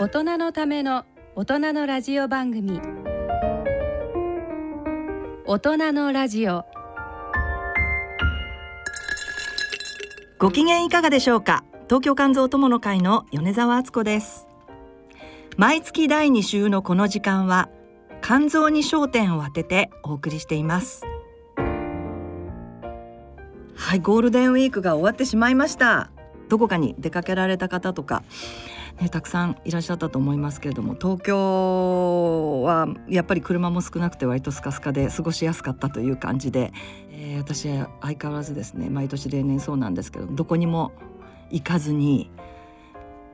大人のための大人のラジオ番組。大人のラジオ。ご機嫌いかがでしょうか？東京肝臓友の会の米澤敦子です。毎月第2週のこの時間は肝臓に焦点を当ててお送りしています。はいゴールデンウィークが終わってしまいました。どこかに出かけられた方とか、ね、たくさんいらっしゃったと思いますけれども東京はやっぱり車も少なくて割とスカスカで過ごしやすかったという感じで、えー、私相変わらずですね毎年例年そうなんですけどどこにも行かずに、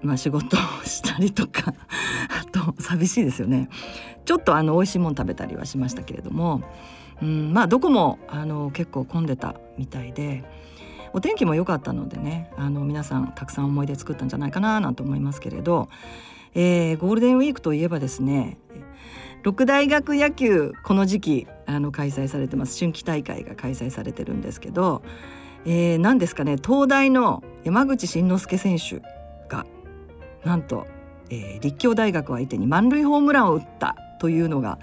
まあ、仕事をしたりとか あと寂しいですよねちょっとあの美味しいもの食べたりはしましたけれども、うん、まあどこもあの結構混んでたみたいで。お天気も良かったのでねあの皆さんたくさん思い出作ったんじゃないかななんて思いますけれど、えー、ゴールデンウィークといえばですね六大学野球この時期あの開催されてます。春季大会が開催されてるんですけど、えー、何ですかね東大の山口慎之介選手がなんと、えー、立教大学を相手に満塁ホームランを打ったというのが、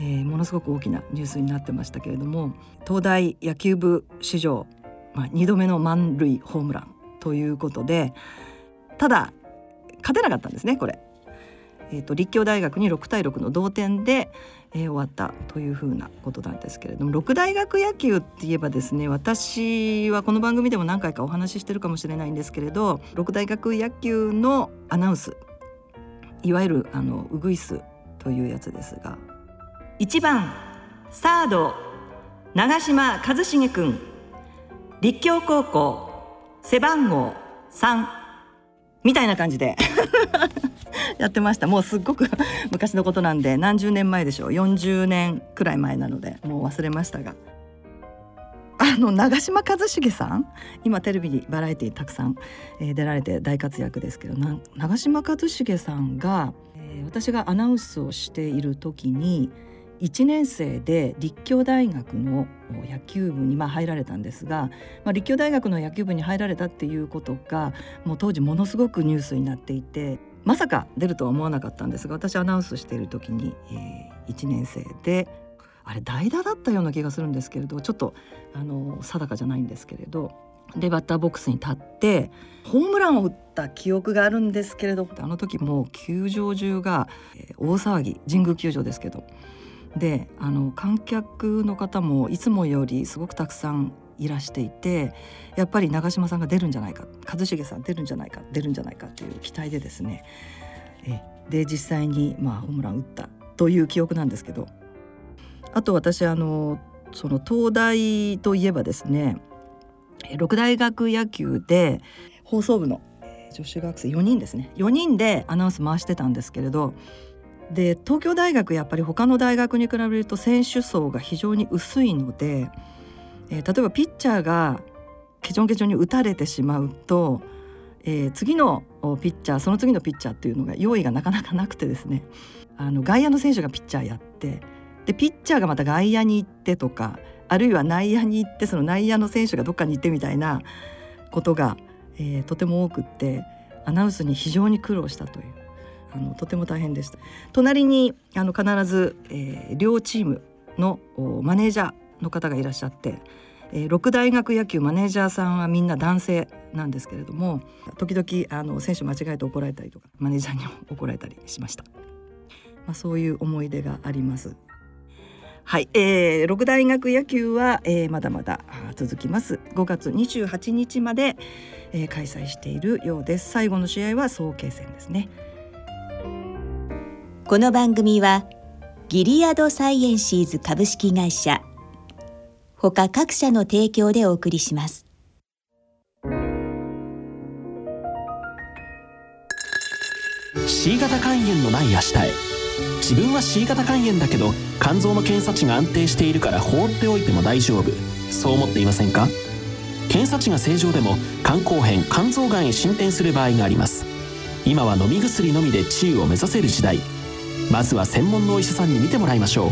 えー、ものすごく大きなニュースになってましたけれども東大野球部史上まあ、2度目の満塁ホームランということでただ勝てなかったんですねこれ。えーと、立教大学に6対6の同点で、えー、終わったというふうなことなんですけれども六大学野球って言えばですね私はこの番組でも何回かお話ししてるかもしれないんですけれど六大学野球のアナウンスいわゆるあのウグイスというやつですが1番サード長嶋一茂君立教高校背番号3みたいな感じで。やってました。もうすっごく 昔のことなんで何十年前でしょう。40年くらい前なのでもう忘れましたが。あの長嶋一茂さん？今テレビにバラエティーたくさん、えー、出られて大活躍ですけど長嶋一茂さんが、えー、私がアナウンスをしている時に1年生で立教大学の野球部にま入られたんですが、まあ、立教大学の野球部に入られたっていうことがもう当時ものすごくニュースになっていてまさか出るとは思わなかったんですが私アナウンスしている時に、えー、1年生であれ代打だったような気がするんですけれどちょっとあの定かじゃないんですけれどでバッターボックスに立ってホームランを打った記憶があるんですけれどあの時もう球場中が大騒ぎ神宮球場ですけどであの観客の方もいつもよりすごくたくさんいらしていてやっぱり長嶋さんが出るんじゃないか一茂さん出るんじゃないか出るんじゃないかという期待でですね。えで実際にまあホームラン打ったという記憶なんですけど。あと私あのその東大といえばですね六大学野球で放送部の女子学生4人ですね。4人でアナウンス回してたんですけれどで東京大学やっぱり他の大学に比べると選手層が非常に薄いので、えー、例えばピッチャーがケチョンケチョンに打たれてしまうと、えー、次のピッチャーその次のピッチャーっていうのが用意がなかなかなくてですねあの外野の選手がピッチャーやってでピッチャーがまた外野に行ってとかあるいは内野に行ってその内野の選手がどっかに行ってみたいなことが、えー、とても多くってアナウンスに非常に苦労したという。あのとても大変でした。隣にあの必ず、えー、両チームのマネージャーの方がいらっしゃって、えー、六大学野球マネージャーさんはみんな男性なんですけれども時々あの選手間違えて怒られたりとかマネージャーに怒られたりしました、まあ、そういう思い出があります。はい、えー、六大学野球は、えー、まだまだ続きます。5月28日まで、えー、開催しているようです。最後の試合は早慶戦ですね。この番組はギリアドサイエンシーズ株式会社他各社の提供でお送りします。C 型肝炎のない明日へ。自分は C 型肝炎だけど肝臓の検査値が安定しているから放っておいても大丈夫。そう思っていませんか？検査値が正常でも肝硬変肝臓がんへ進展する場合があります。今は飲み薬のみで治癒を目指せる時代。まずは専門のお医者さんに見てもらいましょう。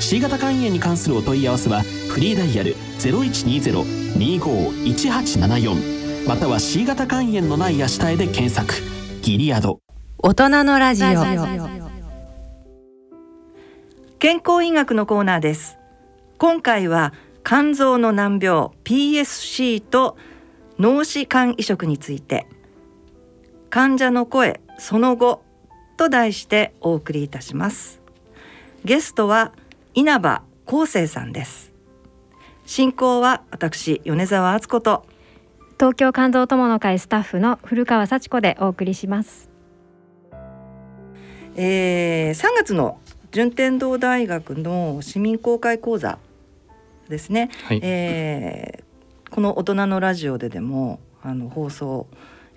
C 型肝炎に関するお問い合わせはフリーダイヤル0120-25-1874または C 型肝炎のない明日へで検索。ギリアド。大人のラジオ。健康医学のコーナーです。今回は肝臓の難病 PSC と脳死肝移植について。患者の声その後と題してお送りいたします。ゲストは稲葉康生さんです。進行は私米澤敦子と。東京肝臓友の会スタッフの古川幸子でお送りします。えー、3月の順天堂大学の市民公開講座ですね、はい。えーこの大人のラジオででもあの放送、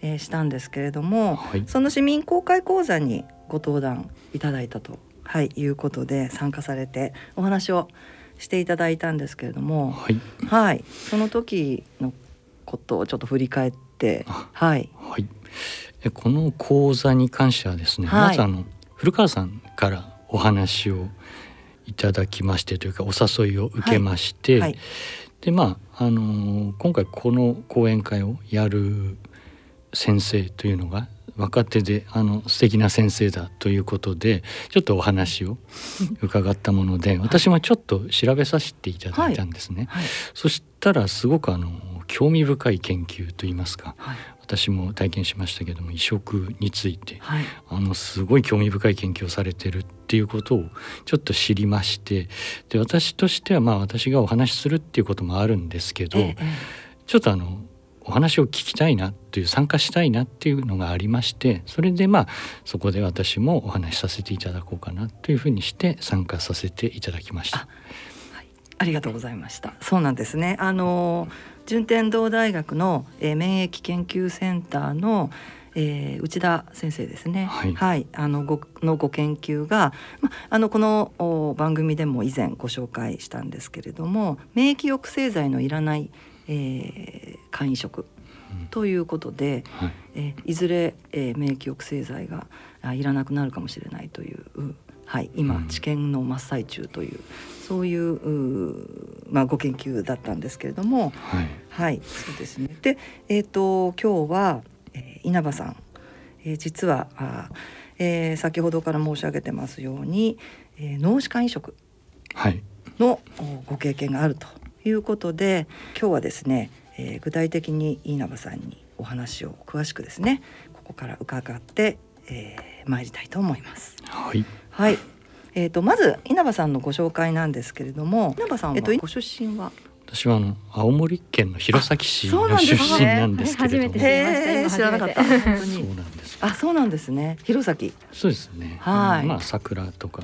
えーしたんですけれども、はい。その市民公開講座にご登壇いただいたと、はい、いうことで参加されてお話をしていただいたんですけれども、はい。はい、その時のことをちょっと振り返ってあはい。はい。えこの講座に関してはですね、はい。まずあの古川さんからお話をいただきましてというかお誘いを受けまして、はい。でまああのー今回この講演会をやる先生というのが若手であの素敵な先生だということでちょっとお話を伺ったもので私もちょっと調べさせていただいたんですね。はい。そしたらすごくあの興味深い研究といいますかはい。私も体験しましたけども移植についてはい。あのすごい興味深い研究をされてるっていうことをちょっと知りましてで私としてはまあ私がお話しするっていうこともあるんですけど、ええ。ちょっとあのお話を聞きたいなという参加したいなっていうのがありましてそれでまあそこで私もお話しさせていただこうかなというふうにして参加させていただきました。ありがとうございました。そうなんですね。あの順天堂大学の、えー免疫研究センターの、えー内田先生ですね。はいあのごのご研究が、まあのこのお番組でも以前ご紹介したんですけれども、免疫抑制剤のいらない、えー肝移植うん。ということで、はい。えーいずれ、えー免疫抑制剤があいらなくなるかもしれないという、はい、今、うん。治験の真っ最中というそういううまあ、ご研究だったんですけれどもはい。はいそうですね。で、えー、と今日は、えー稲葉さん、えー実はあー、えー先ほどから申し上げてますように、えー脳死肝移植はい。ご経験があるということで今日はですね、えー具体的に稲葉さんにお話を詳しくですねここから伺って、えー参りたいと思います。はい。はい。えー、とまず稲葉さんのご紹介なんですけれども稲葉さんは、えっと、ご出身は？私はあの青森県の弘前市の出身なんですけれども、初めて知らなかった。そうになんです。あそうなんですね。弘前。そうですね。はい。まあ桜とか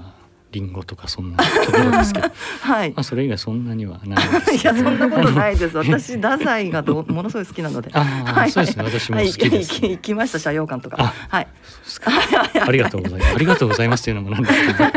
リンゴとかそんなところですけど、ま はい。あそれ以外そんなにはないです。いやそんなことないです。私太宰がどものすごい好きなので。ああ、そうですね。私も好きです、はい、行 きました社用館とか。あはい。そうですか。ありがとうございます。ありがとうございますというのもなんですけど、はい。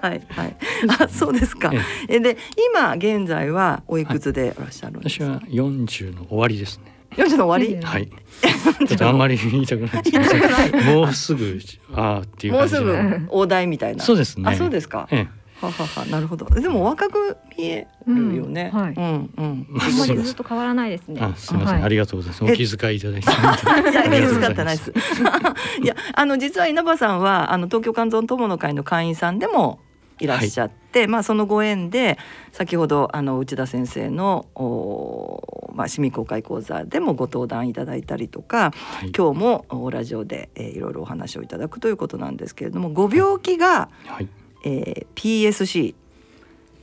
はい。はい。あそうですか。ええ。で今現在はおいくつでいらっしゃるんですか、私は40の終わりですね。40の終わり？はい。ちょっとあんまり言いたくないもうすぐああっていうもうすぐ大台みたいなそうですね。あそうですかええ。はははなるほどでもお若く見えるよね、うんはいうんうんまあんまりずっと変わらないですね。あ、すみません、はいありがとうございます。おえ気遣いいただいて。いや、気遣ってないです。いや、あの実は稲葉さんはあの東京肝臓友の会の会員さんでもいらっしゃって、まあそのご縁で先ほどあの内田先生のおまあ市民公開講座でもご登壇いただいたりとか、はい。今日もおラジオで、えーいろいろお話をいただくということなんですけれども、ご病気が、はい。えー PSC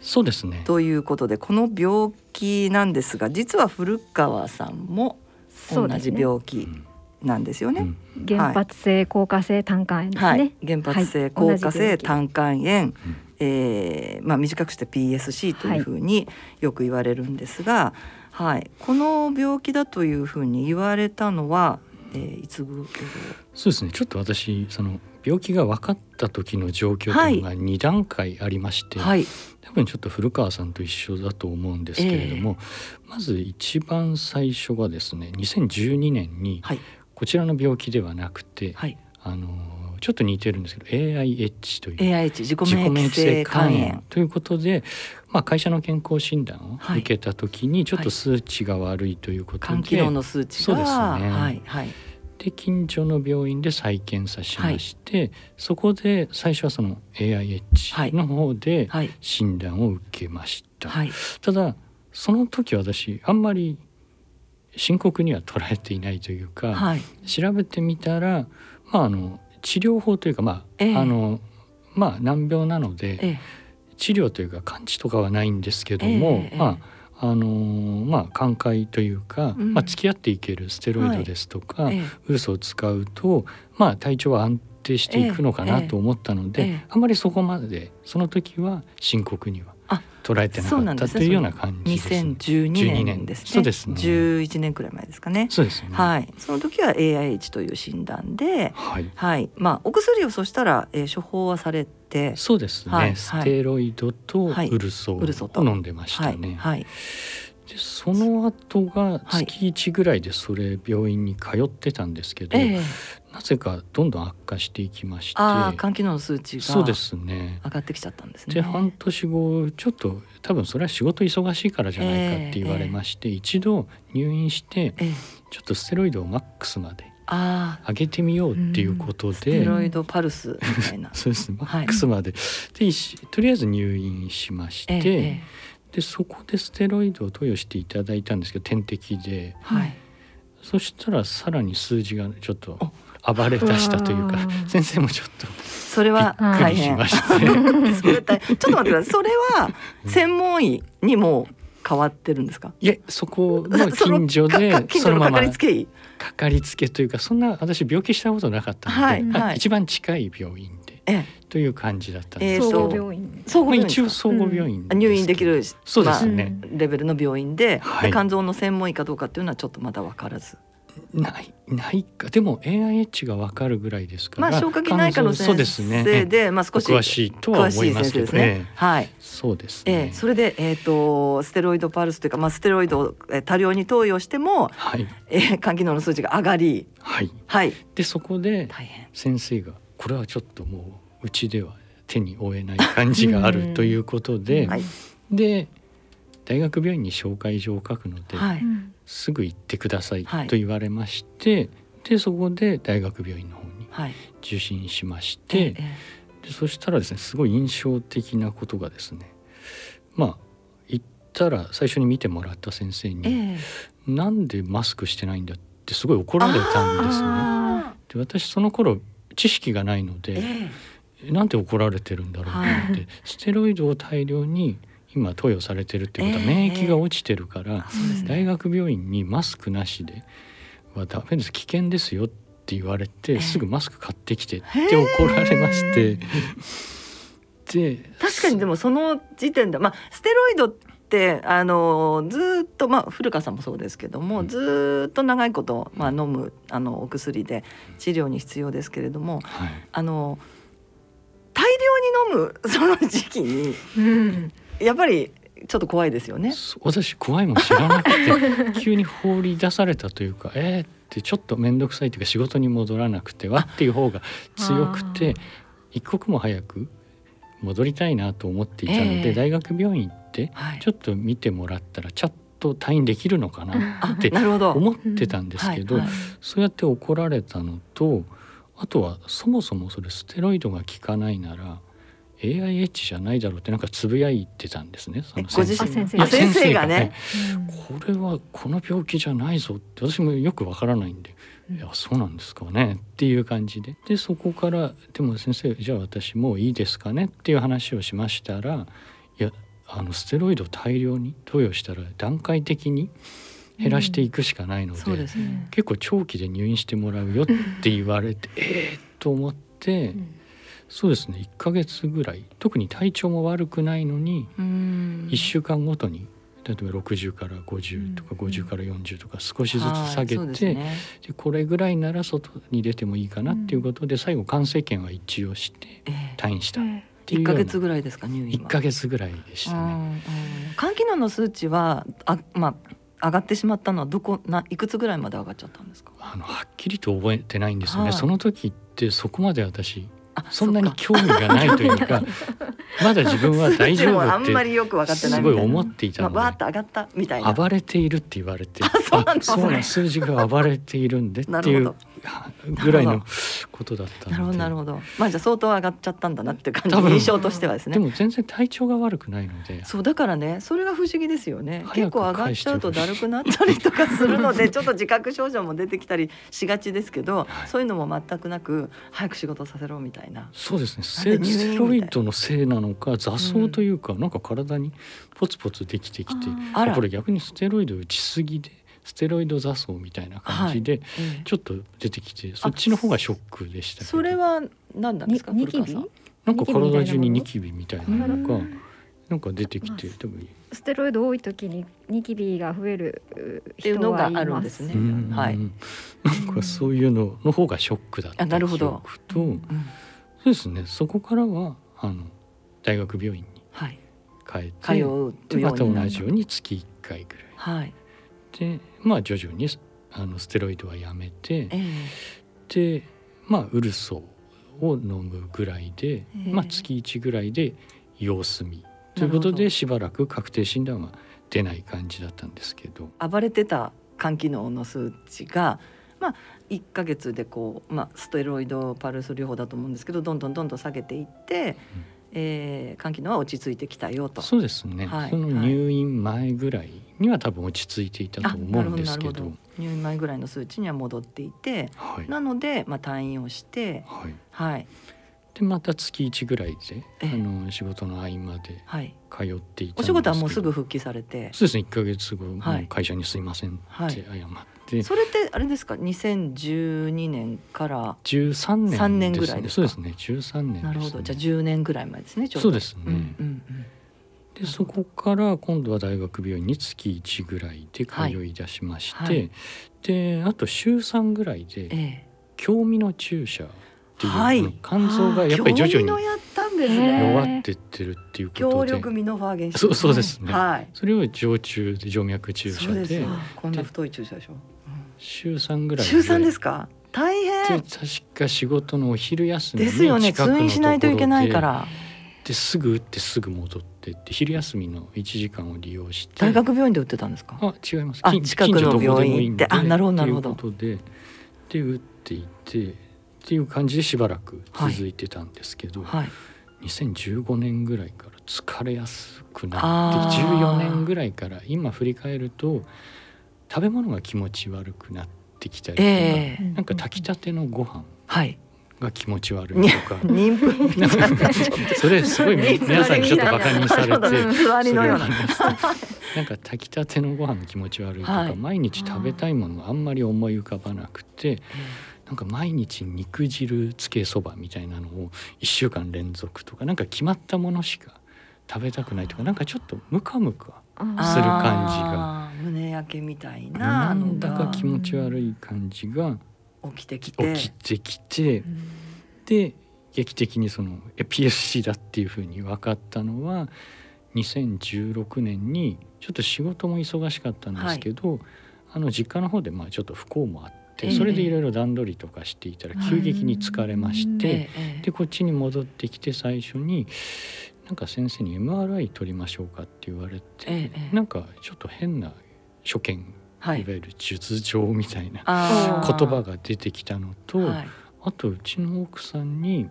そうですね。ということでこの病気なんですが実は古川さんも同じ。病気なんですよね。うん原発性硬化性胆管炎ですね。はい、原発性はい硬化性胆管炎、えーまあ、短くして PSC というふうによく言われるんですが、はい。この病気だというふうに言われたのは、えーいつ頃？そうですね。ちょっと私その病気が分かった時の状況というのが2段階ありまして、はい。多分ちょっと古川さんと一緒だと思うんですけれども、まず一番最初がですね2012年にはい。こちらの病気ではなくて、はい。あのちょっと似てるんですけど AIH という。AIH 自己免疫性性肝肝炎炎ということで、まあ、会社の健康診断をはい。受けた時にちょっと数値が悪いということで、肝機能の数値がそうですね。はいはい。で近所の病院で再検査しまして、そこで最初はその AIH の方ではい。診断を受けました、はい。ただその時私あんまり深刻には捉えていないというか、はい。調べてみたら、まあ、あの治療法というか、まあええ。あのまあ、難病なので、ええ。治療というか完治とかはないんですけども、ええまああのーまあ寛解というか、うん。まあ、付き合っていけるステロイドですとか、ええウイルスを使うと、まあ、体調は安定していくのかなええと思ったので、ええ。あんまりそこまでその時は深刻にはあ捉えてなかったというような感じです。2012 12年ですね。そうですね。11年くらい前ですかね。そうですね。はい。その時は AIH という診断ではい。はい。まあお薬をそしたら、えー処方はされてそうですね、はい。ステロイドとはい。ウルソを飲んでましたはい。ね。はいでその後がはい。月1ぐらいでそれ病院に通ってたんですけど、ええ。なぜかどんどん悪化していきまして。ああ肝機能の数値がそうですね。上がってきちゃったんですね。で半年後ちょっと多分それは仕事忙しいからじゃないかって言われまして、一度入院してええ。ちょっとステロイドをマックスまでああ上げてみようっていうことステで、ロイドパルスみたいな。そうです。ねマはいックスまで、で一しとりあえず入院しまして、えええでそこでステロイドを投与していただいたんですけど点滴で。えはい。そしたらさらに数字がちょっと暴れ出したというか先生もちょっとそれはびっくりし大変まして。ちょっと待ってください。それは専門医にも変わってるんですか？いえそこの近所で そのままかりつけ。医かかりつけというかそんな私病気したことなかったので、はいまあはい。一番近い病院という感じだったんえーです総合まあ、病院。ですか一応総合病院あ入院できるそうですね、まあレベルの病院で,、はい。で肝臓の専門医かどうかっていうのはちょっとまだ分からず。ないないか。でも AIH がわかるぐらいですからまあ消化器内科の先ですね。生で、まあ少し詳しいとは思いますけど詳しい先生ですね、ええはい。そうですえね、えそれで、えー、とステロイドパルスというか、まあ、ステロイドをえー多量に投与しても、はい。えー、肝機能の数値が上がり。はい。はい。でそこで大変。先生がこれはちょっともううちでは手に負えない感じがあるということで、はい。で大学病院に紹介状を書くので、はい、うん。すぐ行ってくださいはいと言われまして、でそこで大学病院の方にはい。受診しましえて、でそしたらですねすごい印象的なことがですねまあ行ったら最初に見てもらった先生ええにえ「なんでマスクしてないんだ」ってすごい怒られたんですね。あで私その頃知識がないのえで、えなんで怒られてるんだろうと思って、ステロイドを大量に今投与されてるっていうことはええ。免疫が落ちてるから、そうですね。大学病院にマスクなしではダメです危険ですよって言われて、ええ。すぐマスク買ってきてって怒られまして。で確かにでもその時点で、まあ、ステロイドってあのずーっと、まあ、古川さんもそうですけども、うん。ずーっと長いこと、まあ、飲むあのお薬で治療に必要ですけれどもはい。あの大量に飲む その時期にうん。やっぱりちょっと怖いですよね。私怖いもん知らなくて 急に放り出されたというかえー、ってちょっと面倒くさいというか仕事に戻らなくてはっていう方が強くて一刻も早く戻りたいなと思っていたので、ええ。大学病院行ってはい。ちょっと見てもらったらちゃんと退院できるのかなあって。思ってたんですけど、はいはい。そうやって怒られたのとあとはそもそもそれステロイドが効かないなら AIH じゃないだろうってなんかつぶやいてたんですねその先生先生がね。これはこの病気じゃないぞって私もよくわからないんで「いやそうなんですかね」っていう感じで。でそこから「でも先生じゃあ私もういいですかね」っていう話をしましたら「いやあのステロイド大量に投与したら段階的に減らしていくしかないので,、そうですね。結構長期で入院してもらうよって言われてええと思って、そうですね。1ヶ月ぐらい。特に体調も悪くないのにうん。1週間ごとに例えば60から50とかうん。50から40とか少しずつ下げて、ね。でこれぐらいなら外に出てもいいかなっていうことで最後肝生検は一応してええ。退院した。一ような。ヶ月ぐらいですか入院は。1ヶ月ぐらいでしたね。肝機能の数値はあまあ上がってしまったのはどこないくつぐらいまで上がっちゃったんですか？あのはっきりと覚えてないんですよね、はい。その時ってそこまで私あそんなに興味がないというか まだ自分は大丈夫ってまりよく分かってないす。ごい思っていたまあ、ので、っと上がったみたいな。暴れているって言われて。そうなん数字が暴れているんでっていう ぐらいのことだったなるほどなるほど。まあじゃあ相当上がっちゃったんだなっていう感じ。印象としてはですね。でも全然体調が悪くないので。そうだからねそれが不思議ですよね。結構上がっちゃうとだるくなったりとかするので ちょっと自覚症状も出てきたりしがちですけど、はい。そういうのも全くなく早く仕事させろみたいな。そうですね。ステロイドのせいなのか雑草というか、なんか体にポツポツできてきてこれ逆にステロイド打ちすぎでステロイド雑草みたいな感じで、ええ。ちょっと出てきてそっちの方がショックでしたけど。それは何なんですかニキなんか体中にニニキビみたいなのがなんか出てきてでもステロイド多い時にニキビが増えるていうのがあるんですね。うん。はい。なんかそういうのの方がショックだったあなるほど。記憶と、そうですね。そこからはあの大学病院にはい。帰って通うようにでまた同じように月1回ぐらい。はい。でまあ徐々にあのステロイドはやめてえでまあウルソを飲むぐらいで、ええ。まあ、月1ぐらいで様子見。ということでしばらく確定診断は出ない感じだったんですけど。え暴れてた肝機能の数値がまあ1ヶ月でこう、まあ、ステロイドパルス療法だと思うんですけどどんどんどんどん下げていって、えー肝機能は落ち着いてきたよと。そうですね、はい。その入院前ぐらいには多分落ち着いていたと思うんですけど。入院前ぐらいの数値には戻っていてはい、なので、まあ、退院をしてはい、はい。でまた月1ぐらいでええ。あの仕事の合間ではい。通っていたんですけど。お仕事はもうすぐ復帰されて？そうですね1ヶ月後、会社にすいませんはい。って謝って、それってあれですか？2012年から13年ぐらいですか？そうですね13年です、ね、なるほど。じゃあ10年ぐらい前ですねちょうど。そうですね、うんうんうんでそこから今度は大学病院に月1ぐらいで通い出しまして、はい。はいであと週3ぐらいでええ。興味の注射っていう、はい。肝臓がやっぱり徐々に弱ってってるっていうことで。強力ミノファーゲンシそうそうですね。はい。それを常駐で静脈注射で。でこんな太い注射でしょ。週3ぐらい週3ですか？大で変確か仕事のお昼休みにですよね。近くの通院しないといけないかところら。でですぐ打ってすぐ戻ってって昼休みの1時間を利用して大学病院で売ってたんですか？あ違います。あ近近くの病院って。あなるほどなるほど。っていうことでで打っていてっていう感じでしばらく続いてたんですけど、はい。2015年ぐらいから疲れやすくなって14年ぐらいから今振り返ると食べ物が気持ち悪くなってきたりとか、ええ。なんか炊きたてのご飯はいが気持ち悪いとか。妊婦それすごい皆さんにちょっとバカにされてな。んか炊きたてのご飯が気持ち悪いとか、はい。毎日食べたいものがあんまり思い浮かばなくてなんか毎日肉汁つけそばみたいなのを1週間連続とかなんか決まったものしか食べたくないとかなんかちょっとムカムカあする感じが。胸焼けみたいななんだか気の持ち悪い感じがが起きてきて。起きてきてで劇的にそのえ PSC だっていうふうに分かったのは2016年にちょっと仕事も忙しかったんですけど、あの実家の方でまあちょっと不幸もあって、ええ。それでいろいろ段取りとかしていたら急激に疲れまして、ええええ。でこっちに戻ってきて最初になんか先生に MRI 取りましょうかって言われて、ええ。なんかちょっと変な所見、、はい。いわゆる術状みたいな言葉が出てきたのと、はい。あとうちの奥さんに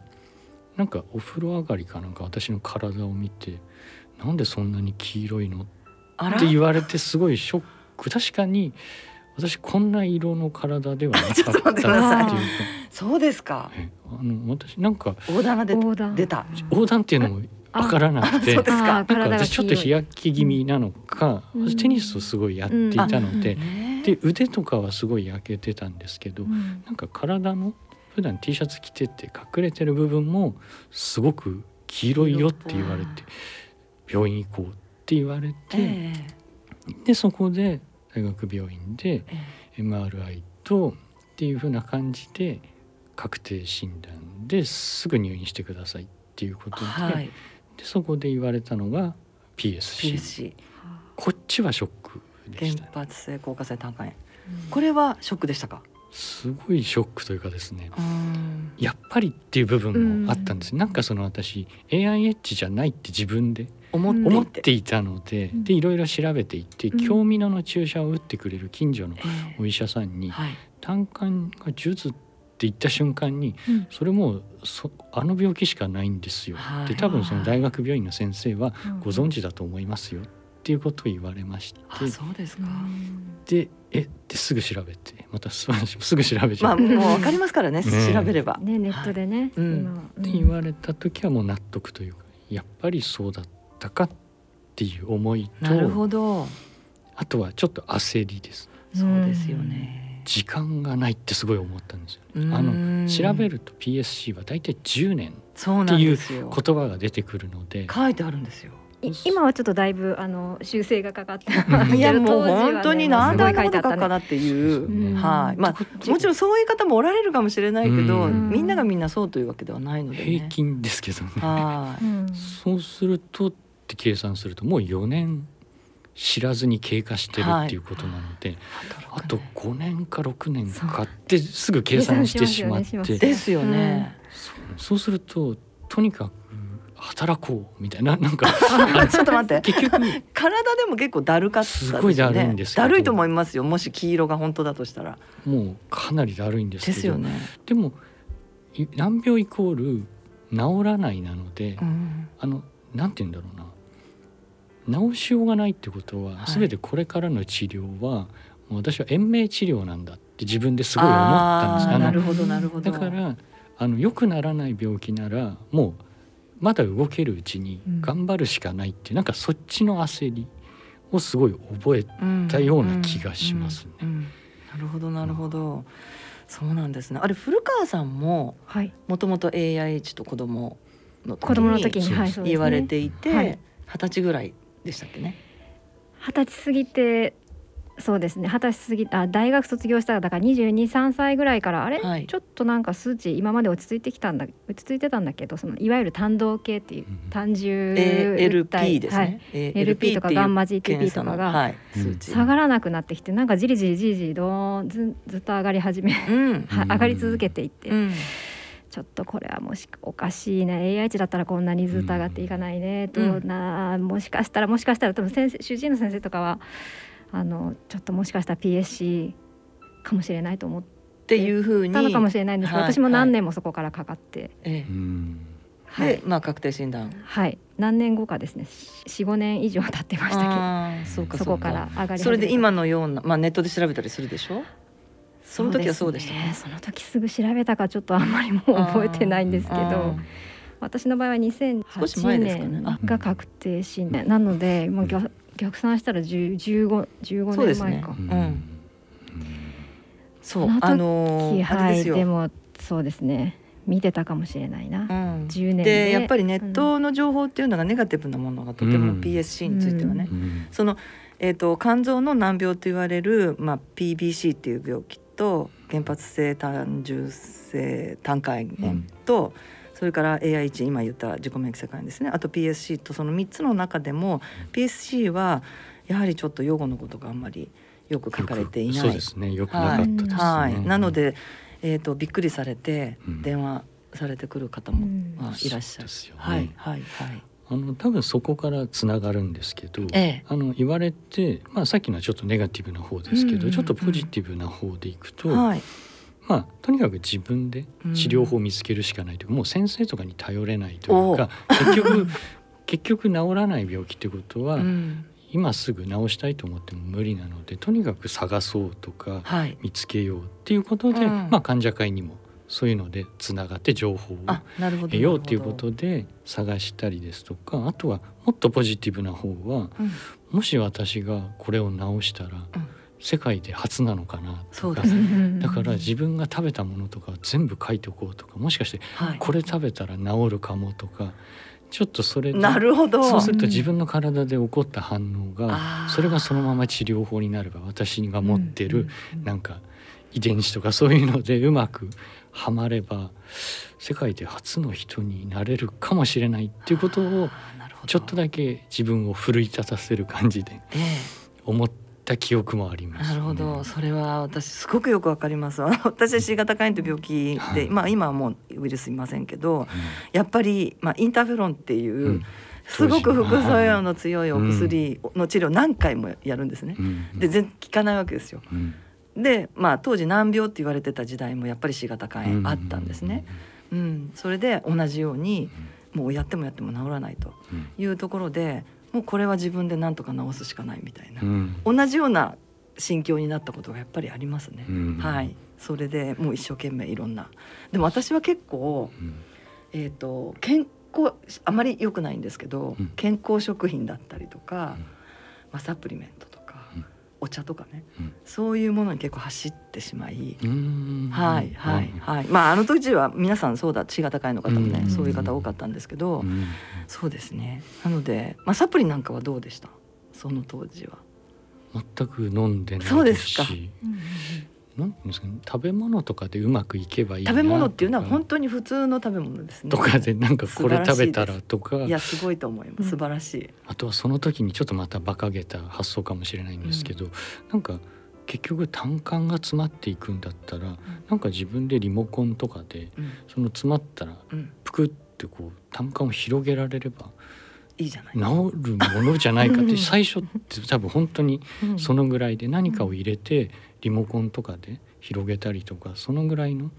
なんかお風呂上がりかなんか私の体を見て「なんでそんなに黄色いの?」って言われてすごいショック。確かに私こんな色の体ではなかったっていうか。そうですかえあの私なんか横断が出た。横断っていうのもわからなくて。なんかちょっと日焼け気味なのか、うん。私テニスをすごいやっていたので、ね。で腕とかはすごい焼けてたんですけど、うん。なんか体の普段 T シャツ着てて隠れてる部分もすごく黄色いよって言われて病院行こうって言われて、えでそこで大学病院でええ。MRI とっていう風な感じで確定診断ですぐ入院してくださいっていうことで,、はいでそこで言われたのが PSC PSC こっちはショックで原したね。発性硬化性炭化炎これはショックでしたか？すごいショックというかですね。うん。やっぱりっていう部分もあったんです、なんかその私 AIH じゃないって自分で思って。いたので、うん。でいろいろ調べていって、うん。興味のの注射を打ってくれる近所のええ。お医者さんにはい。胆管が術っ言った瞬間にうん。それもうそあの病気しかないんですよ。はい。で多分その大学病院の先生はうん。ご存知だと思いますよっていうことを言われまして。あそうですか。でえってすぐ調べてまたす すぐ調べちゃまあう、もうわかりますからね、ね調べれば。ねネットでね、うん。今はって言われた時はもう納得というかやっぱりそうだったかっていう思いなるとほど。あとはちょっと焦りです。そうですよね。時間がないってすごい思ったんですようーんあの調べると PSC は大体10年そうなんですよ。言葉が出てくるので書いてあるんですよ。い今はちょっとだいぶあの修正がかかってうん いやもう本当になんであんなこと書くかなっていう。うんはい。まあもちろんそういう方もおられるかもしれないけど、うんみんながみんなそうというわけではないのでね。平均ですけどねはい。うんそうするとって計算するともう4年知らずに経過してるっていうことなので、あと5年か6年かってすぐ計算してしまって ですよね。そうそうするととにかく働こうみたいな なんか ちょっと待って。結局体でも結構だるかったですよね。すごいだるいんですだるいと思いますよ。もし黄色が本当だとしたら。もうかなりだるいんですけどですよね。でもい難病イコール治らないなので、うん。あのなんて言うんだろうな治しようがないってことは、はい。全てこれからの治療はもう私は延命治療なんだって自分ですごい思ったんです。なるほどなるほど。だからあの良くならない病気ならもうまだ動けるうちにうん。頑張るしかないっていう、なんかそっちの焦りをすごい覚えうんたような気がしますね。うんうんうん。なるほどなるほど。そうなんですね。あれ古川さんもはい。もともと AIH と子供の子供の時に言われていて、はい。二十歳ぐらいでしたっけね？二十歳過ぎてそうですね二十歳過ぎあ大学卒業したらだから223歳ぐらいからあれ、はいちょっとなんか数値今まで落ち着いてきたんだ落ち着いてたんだけどそのいわゆる単動系っていううん単重 ALP ですはい LP とかガンマ GTP とかが。下がらなくなってきてなんかじりじりじりじりどーんずずっと上がり始め、うん。は 上がり続けていって、うん。ちょっとこれはもしおかしいね。AI 値だったらこんなにずっと上がっていかないね、とうん。なもしかしたらもしかしたら多分先生主治医の先生とかはあのちょっともしかしたら PSC かもしれないと思っっていうふうに。たのかもしれないんですけど、はい私も何年もそこからかかって、えうん。えはい。で、まあ確定診断。はい、何年後かですね。45年以上経ってましたけあーそうかどそこから上がり始めた。それで今のような、まあネットで調べたりするでしょ？その時はそうでしたね。その時すぐ調べたかちょっとあんまりもう覚えてないんですけあどー私の場合は少し前2008ですかね。あ年が確定診断なのでもう逆逆算したら10 15 15そうですね。年前か。うん。そうその時あのーあはいれでもそうですね。見てたかもしれないな、うん。10年で。でやっぱりネットの情報っていうのがネガティブなものがとてもうん。PSC についてはね、うん。その、えー、と肝臓の難病と言われる、まあ、PBC っていう病気と原発性単純性胆管炎と、それから AIH 今言った自己免疫世界ですね。あと PSC とその3つの中でも PSC はやはりちょっと予後のことがあんまりよく書かれていない。そうですね。よくなかったですね、はい、なので、えー、とびっくりされてうん。電話されてくる方も、うん。まあ、いらっしゃる。ね。はい。はい。はい。あの多分そこからつながるんですけど、ええ。あの言われて、まあ、さっきのはちょっとネガティブな方ですけど、うんうんうん。ちょっとポジティブな方でいくと、はい。まあ、とにかく自分で治療法を見つけるしかないというか、もう先生とかに頼れないというか結局 結局治らない病気ってことは、うん。今すぐ治したいと思っても無理なのでとにかく探そうとかはい。見つけようっていうことで、うん。まあ、患者会にもそういうのでつながって情報を。得ようということで探したりですとかあとはもっとポジティブな方はうん。もし私がこれを治したらうん世界で初なのかなとか。だから自分が食べたものとか全部書いておこうとかもしかしてはい。これ食べたら治るかもとかちょっとそれでなるほど。そうすると自分の体で起こった反応があーそれがそのまま治療法になれば私が持ってるうんなんか遺伝子とかそういうのでうまくはまれば世界で初の人になれるかもしれないっていうことをちょっとだけ自分を奮い立たせる感じでえ思った記憶もありえます。なるほど、うんそれは私すごくよくわかります。私は C 型肝炎と病気で、はい。まあ今はもうウイルスいませんけど、やっぱりまあインターフェロンっていう、うん。すごく副作用の強いお薬の治療を何回もやるんですね。うん。で全然効かないわけですよ。うんでまあ当時難病って言われてた時代もやっぱり C 型肝炎あったんですね。うん、それで同じようにもうやってもやっても治らないとうん。いうところでもうこれは自分で何とか治すしかないみたいな。う、ん。同じような心境になったことがやっぱりありますね。うん。はい、それでもう一生懸命いろんな。でも私は結構、うん。えー、と健康あまり良くないんですけど、うん。健康食品だったりとか、うん。まあ、サプリメントお茶とかね、うん。そういうものに結構走ってしまい。うん。はいはいはい。まああの時は皆さんそうだ血が高いの方もね、うん。そういう方多かったんですけど、うん。そうですね。なので、まあ、サプリなんかはどうでした？その当時は。全く飲んでないそうでですすかしなんですかね。食べ物とかでうまくいけばいいな食べ物っていうのは本当に普通の食べ物ですね。とかでなんかこれ食べたらとか。い。やすごいと思います。素晴らしい。あとはその時にちょっとまた馬鹿げた発想かもしれないんですけど、なんか結局単管が詰まっていくんだったら、なんか自分でリモコンとかでうん。その詰まったらうん。ぷくってこう単管を広げられればいいじゃない。治るものじゃないかっうんて 最初って多分本当にうん。そのぐらいで何かを入れてリモコンとかで広げたりとかそのぐらいの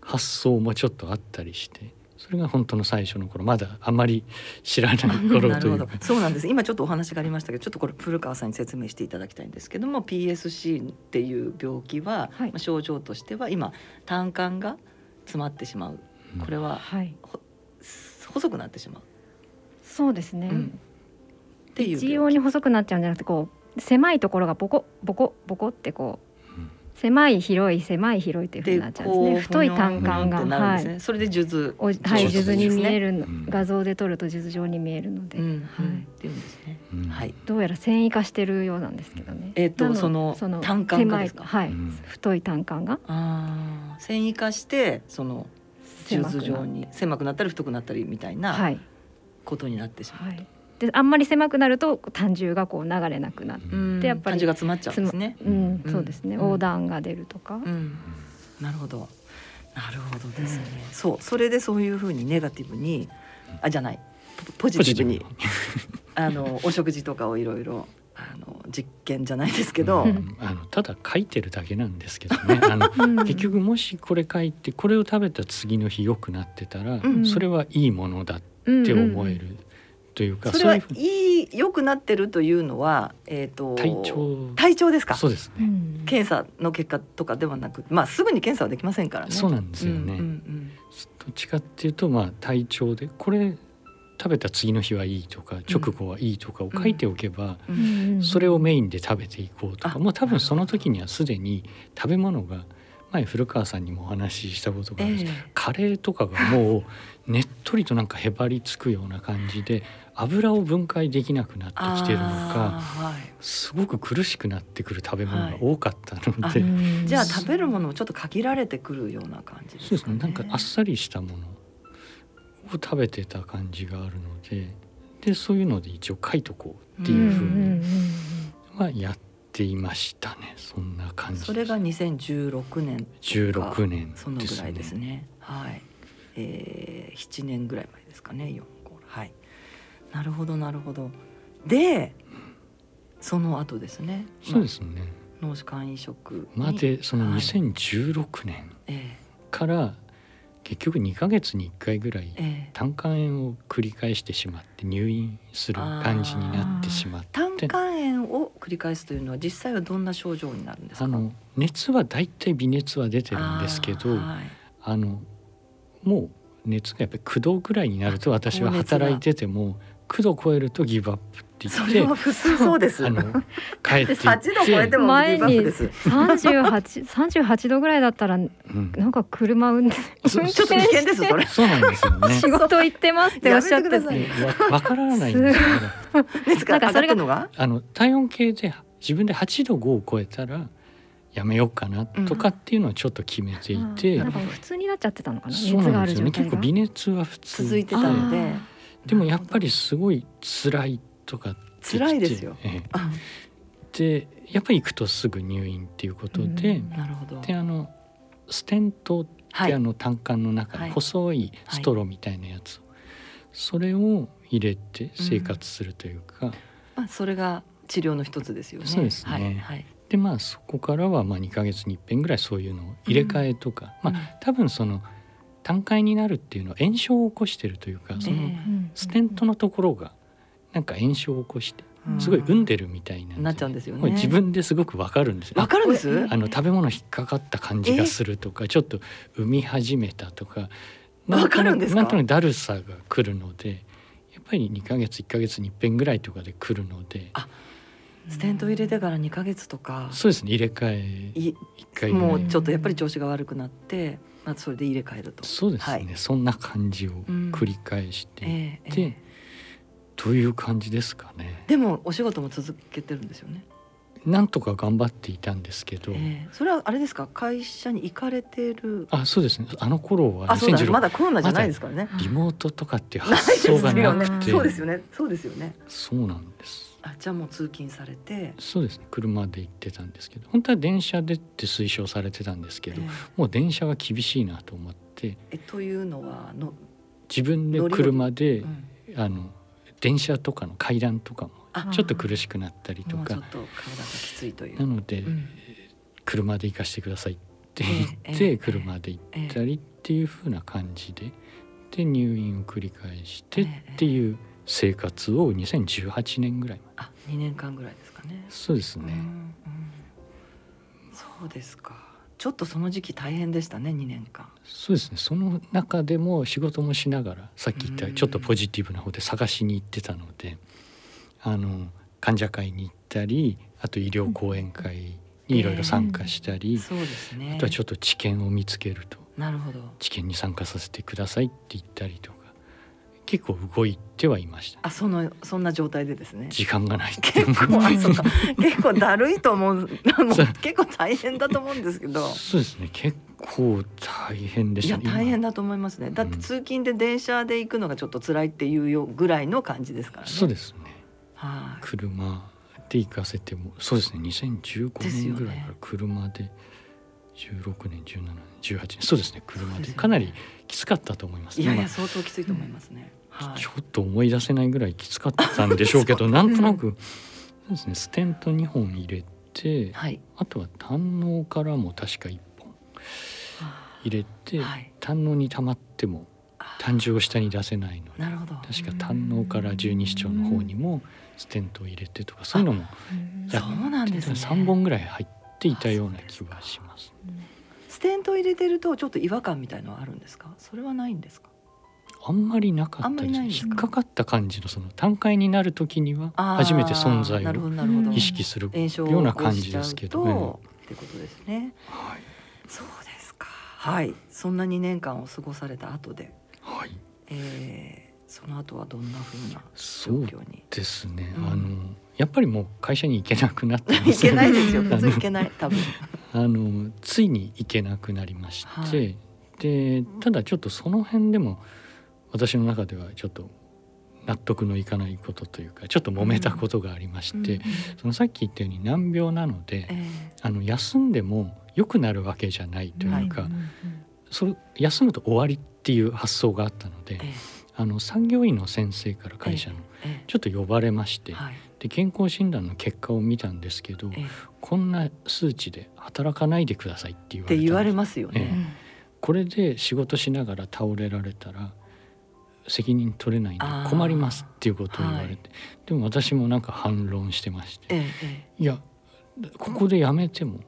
発想もちょっとあったりしてそれが本当の最初の頃まだあまり知らない頃なるほど。というか。そうなんです。今ちょっとお話がありましたけどちょっとこれ古川さんに説明していただきたいんですけども PSC っていう病気は、はい。まあ症状としては今胆管が詰まってしまう。うんこれははい細くなってしまう。そうですね、うん。っていう一様に細くなっちゃうんじゃなくてこう狭いところがボコボコボコってこううん狭い広い狭い広いというふうになっちゃうんですね。太い胆管がはい。それで数珠。おはい数珠に見える画像で撮ると数珠状に見えるので、はい。っていうんですね。うん。はい。どうやら繊維化してるようなんですけどね。えっとなその胆管がですか？狭いはい、うん。太い胆管が。ああ繊維化してその数狭くな珠状に狭くなったり太くなったりみたいなはい。ことになってしまう。はい。であんまり狭くなると胆汁がこう流れなくなって、うん。でやっぱりが詰まっちゃうんですね。うん、うん。そうですね。うん。横断が出るとか。うん、なるほど。なるほどですね。そう、それでそういうふうにネガティブに、あ、じゃない、ポポジティブに、あのお食事とかをいろいろあの実験じゃないですけど、うん。あのただ書いてるだけなんですけどね。あのうん。結局もしこれ書いてこれを食べた次の日良くなってたら、うん。それはいいものだっうんて思えるというか、それはいいい良くなってるというのは、えっ、と体調。体調ですか？そうですね、うん。検査の結果とかではなく、まあすぐに検査はできませんからね。そうなんですよね、うんうんどっちかっていうとまあ体調でこれ食べた次の日はいいとか直後はいいとかを書いておけば、ううん。んそれをメインで食べていこうとかあもう多分その時にはすでに食べ物が前古川さんにもお話ししたことがあるんです、ええ。カレーとかがもうねっとりとなんかへばりつくような感じで油を分解できなくなってきてるのかはいすごく苦しくなってくる食べ物が多かったのはいで、うんじゃあ食べるものもちょっと限られてくるような感じですかね。そうですねなんかあっさりしたものを食べてた感じがあるのででそういうので一応書いとこうっていうふうにはやっていましたねそんな感じそれが2016年とか16年そのぐらいですね。はい。えー、7年ぐらい前ですかね。4五はい。なるほどなるほど。で、その後ですね。そうですね。脳死肝移植に。までそのはい。2016年えから結局2ヶ月に1回ぐらい胆管炎を繰り返してしまって入院する感じになってしまって。胆管炎を繰り返すというのは実際はどんな症状になるんですか？あの熱はだいたい微熱は出てるんですけどああのもう熱がやっぱり9度ぐらいになるとあ私は働いてても9度超えるとギブアップってそ言ってれは普通そうです。あの帰っていって。8度超えてもギ前にブアップです。三十八三十八度ぐらいだったらうん。なんか車運転そうちょっと危険ですそれ。そうなんですよね。仕事行ってますっておっしゃっててわわからないんですけど熱が上がっのが？あの体温計で自分で8度5を超えたらやめようかなとかっていうのをちょっと決めていて、なんか普通になっちゃってたのかな？そう熱が。あなんですよね。る状態が結構微熱は普通。続いてたので。あでもやっぱりすごい辛いとか辛いですよ。ええ。あでやっぱり行くとすぐ入院っていうことで、うんなるほど。であのステントってはい。あの胆管の中細いストローみたいなやつを、それを入れて生活するというか、まあそれが治療の一つですよね。そうですね。はいはい。でまあそこからはまあ2ヶ月に一遍ぐらいそういうのを入れ替えとか、まあ多分その単回になるっていうのは炎症を起こしてるというかそのステントのところがなんか炎症を起こしてすごい産んでるみたいななっちゃうんですよね。自分ですごくわかるんですよ。わかるんです？あの食べ物引っかかった感じがするとかちょっと産み始めたとかわかるんですか？なんとなくだるさが来るのでやっぱり2ヶ月1ヶ月に一遍ぐらいとかで来るので。あステント入れてから2ヶ月とか。そうですね入れ替えい1回もうちょっとやっぱり調子が悪くなって、まあ、それで入れ替えると。そうですね、はい。そんな感じを繰り返して、ええで、え。えという感じですかね。でもお仕事も続けてるんですよね。なんとか頑張っていたんですけど、ええ。それはあれですか？会社に行かれてる？あそうですね。あの頃はあそうだ。2016まだコロナじゃないですからね。リモートとかっていう発想がなくて。そうですよね。そうですよね。そうなんですあじゃあもう通勤されて、そうですね。車で行ってたんですけど本当は電車でって推奨されてたんですけど、えもう電車は厳しいなと思って。ええというのはの、自分で車で、うん。あの電車とかの階段とかもあちょっと苦しくなったりとか。ちょっと体がきついという。なので、うん。車で行かせてくださいって言ええって、ええ車で行ったりっていう風な感じでで入院を繰り返してええっていう生活を2018年ぐらいまであ2年間ぐらいですかね。そうですね、うんうんそうですか。ちょっとその時期大変でしたね2年間。そうですねその中でも仕事もしながらさっき言ったうんちょっとポジティブな方で探しに行ってたのであの患者会に行ったりあと医療講演会にいろいろ参加したり、そうですね。あとはちょっと知見を見つけるとなるほど。知見に参加させてくださいって言ったりとか結構動いてはいました。あそのそんな状態でですね。時間がない結構あそうか。結構だるいと思う結構大変だと思うんですけど。そうですね。結構大変でいやしたねだ大変だと思いますね。だって通勤で電車で行くのがちょっと辛いっていうよぐらいの感じですからね。そうですね。はい。車で行かせてもそうですね。2015ですよね年ぐらいから車で16年17年18年そうですね。車でかなりきつかったと思いますいやい今。や相当きついと思いますね。はいち。ょっと思い出せないぐらいきつかったんでしょうけど なんとなくそうですねステント2本入れてはい。あとは胆のからも確か1本入れて、はい。胆のに溜まっても胆汁を下に出せないのでなるほど。確か胆のから十二指腸の方にもステントを入れてとかそういうのもやそうなんですね。3本ぐらい入っていたような気はします。ステント入れてるとちょっと違和感みたいのはあるんですか？それはないんですか？あんまりなかったで引っかかった感じのその単回になる時には初めて存在を。意識する、ような感じですけどとってことですね。はいそうですか。はい。そんな2年間を過ごされた後で、はい、えーその後はどんな風なそう状況に？ですね、うんあのやっぱりもう会社に行けなくなっていけないですよ。普通いけない。多分。あのついに行けなくなりまして、はいでただちょっとその辺でも私の中ではちょっと納得のいかないことというかちょっと揉めたことがありまして、うんそのさっき言ったように難病なので、えあの休んでも良くなるわけじゃないというか、はい。それ休むと終わりっていう発想があったので、ーえ。あの産業医の先生から会社の、ーえ。ちょっと呼ばれまして、ーはい。で健康診断の結果を見たんですけど、えーこんな数値で働かないでくださいって言われ言われますよえね。これで仕事しながら倒れられたら責任取れないんで困りますっていうことを言われて、はい。でも私もなんか反論してまして、えーえいやここでやめても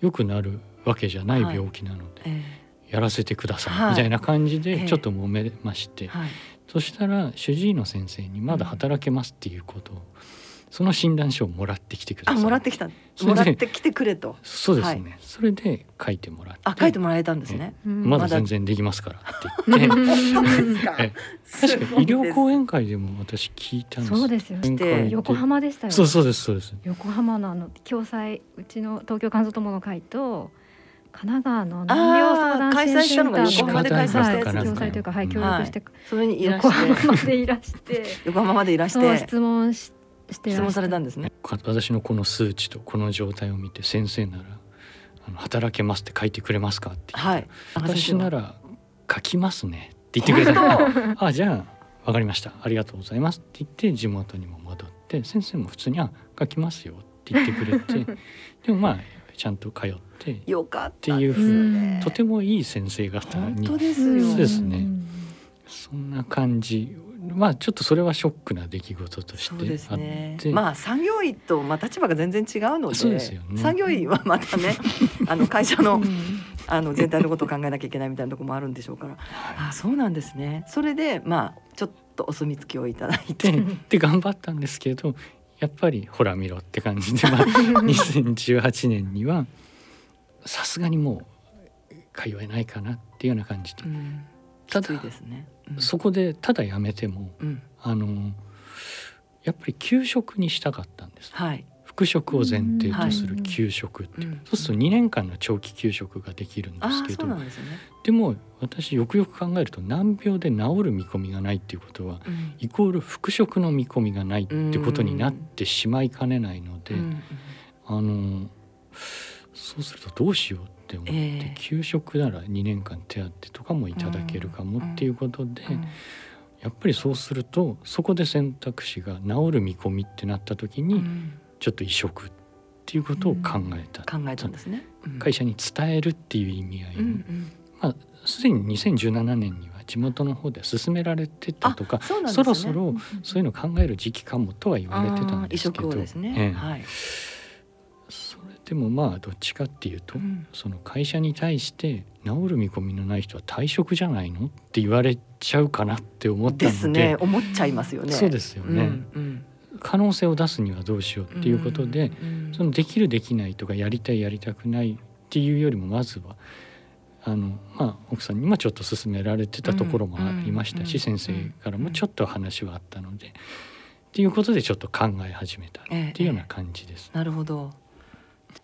良くなるわけじゃないはい。病気なので、ーえ。やらせてください、はい。みたいな感じええ。でちょっと揉めまして。そしたら主治医の先生にまだ働けますっていうことを、その診断書をもらってきてくだあさい。もらってきた。もらってきてくれと。そうですね、はい。それで書いてもらって。あ書いてもらえたんですね。まだ全然できますからって言って。本当です。かえ確かに医療講演会でも私聞いたんです。そうですよ。講演会で。横浜でしたよそうそうですそうです。横浜のあの共済うちの東京肝臓友の会と神奈川の難病相談支援センターのあー開催したのが横浜で開催したやつはいですね共済というかはい協力して、それにいら横して。浜までいらして。横浜までいらしそうて質問しして質問されたんんですね。か私のこの数値とこの状態を見て先生ならあの働けますって書いてくれますかって。言ってはい。私なら書きますねって言ってくれた。あじゃあわかりました。ありがとうございますって言って地元にも戻って先生も普通にあ書きますよって言ってくれて。でもまあちゃんと通ってよかった。っていうですねとてもいい先生方本に当ですよ。そうですね。そんな感じまあちょっとそれはショックな出来事としてあね。って、まあ産業医とまあ立場が全然違うのでそうですよね。産業医はまたね あの会社のあの全体のことを考えなきゃいけないみたいなところもあるんでしょうから。あそうなんですね。それでまあちょっとお墨付きをいただいて。でで頑張ったんですけどやっぱりほら見ろって感じで、まあ、2018年にはさすがにもう通えないかなっていうような感じで、うん。きついですね。うんそこでただ辞めてもうん。あのやっぱり給食にしたかったんです。はい。復職を前提とするうん。給食っていう、うん。そうすると2年間の長期休職ができるんですけど。ですね。でも私よくよく考えると難病で治る見込みがないっていうことはうん。イコール復職の見込みがないってことになってしまいかねないので、うん。あのそうするとどうしよう。って思って、ええ。給食なら2年間手当とかもいただけるかもっていうことで、うんやっぱりそうするとそこで選択肢が治る見込みってなった時に、うん。ちょっと移植っていうことを考えた、考えたんですね。うん。会社に伝えるっていう意味合い、うんうん。まあすでに2017年には地元の方で進められてたとかあそね。そろそろそういうのを考える時期かもとは言われてたんですけど植をですね、ええ。はい、でもまあどっちかっていうと、うん。その会社に対して治る見込みのない人は退職じゃないのって言われちゃうかなって思ったですのでね。思っちゃいますよね。そうですよね、うんうん。可能性を出すにはどうしようっていうことで、うんそのできるできないとかやりたいやりたくないっていうよりもまずはあの、まあ、奥さんにもちょっと勧められてたところもありましたし、うん先生からもちょっと話はあったので、っていうことでちょっと考え始めたっていうような感じです。なるほど、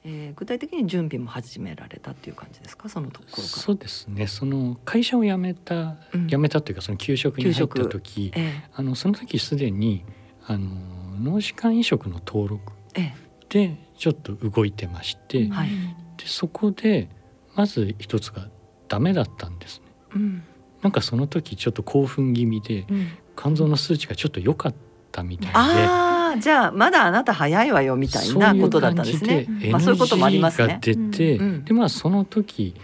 えー、具体的に準備も始められたっていう感じですか？そのところから。そうですね。その会社を辞めた、うん。辞めたというかその給食に入った時えあのその時すでにあの脳死管移植の登録ええ。でちょっと動いてまして、はい。でそこでまず一つがダメだったんですね。えうん。なんかその時ちょっと興奮気味でうん。肝臓の数値がちょっと良かったみたいでじゃあまだあなた早いわよみたいなことだったんですね。そういう感じでまあそういうこともありますね。出て、うん。でまあその時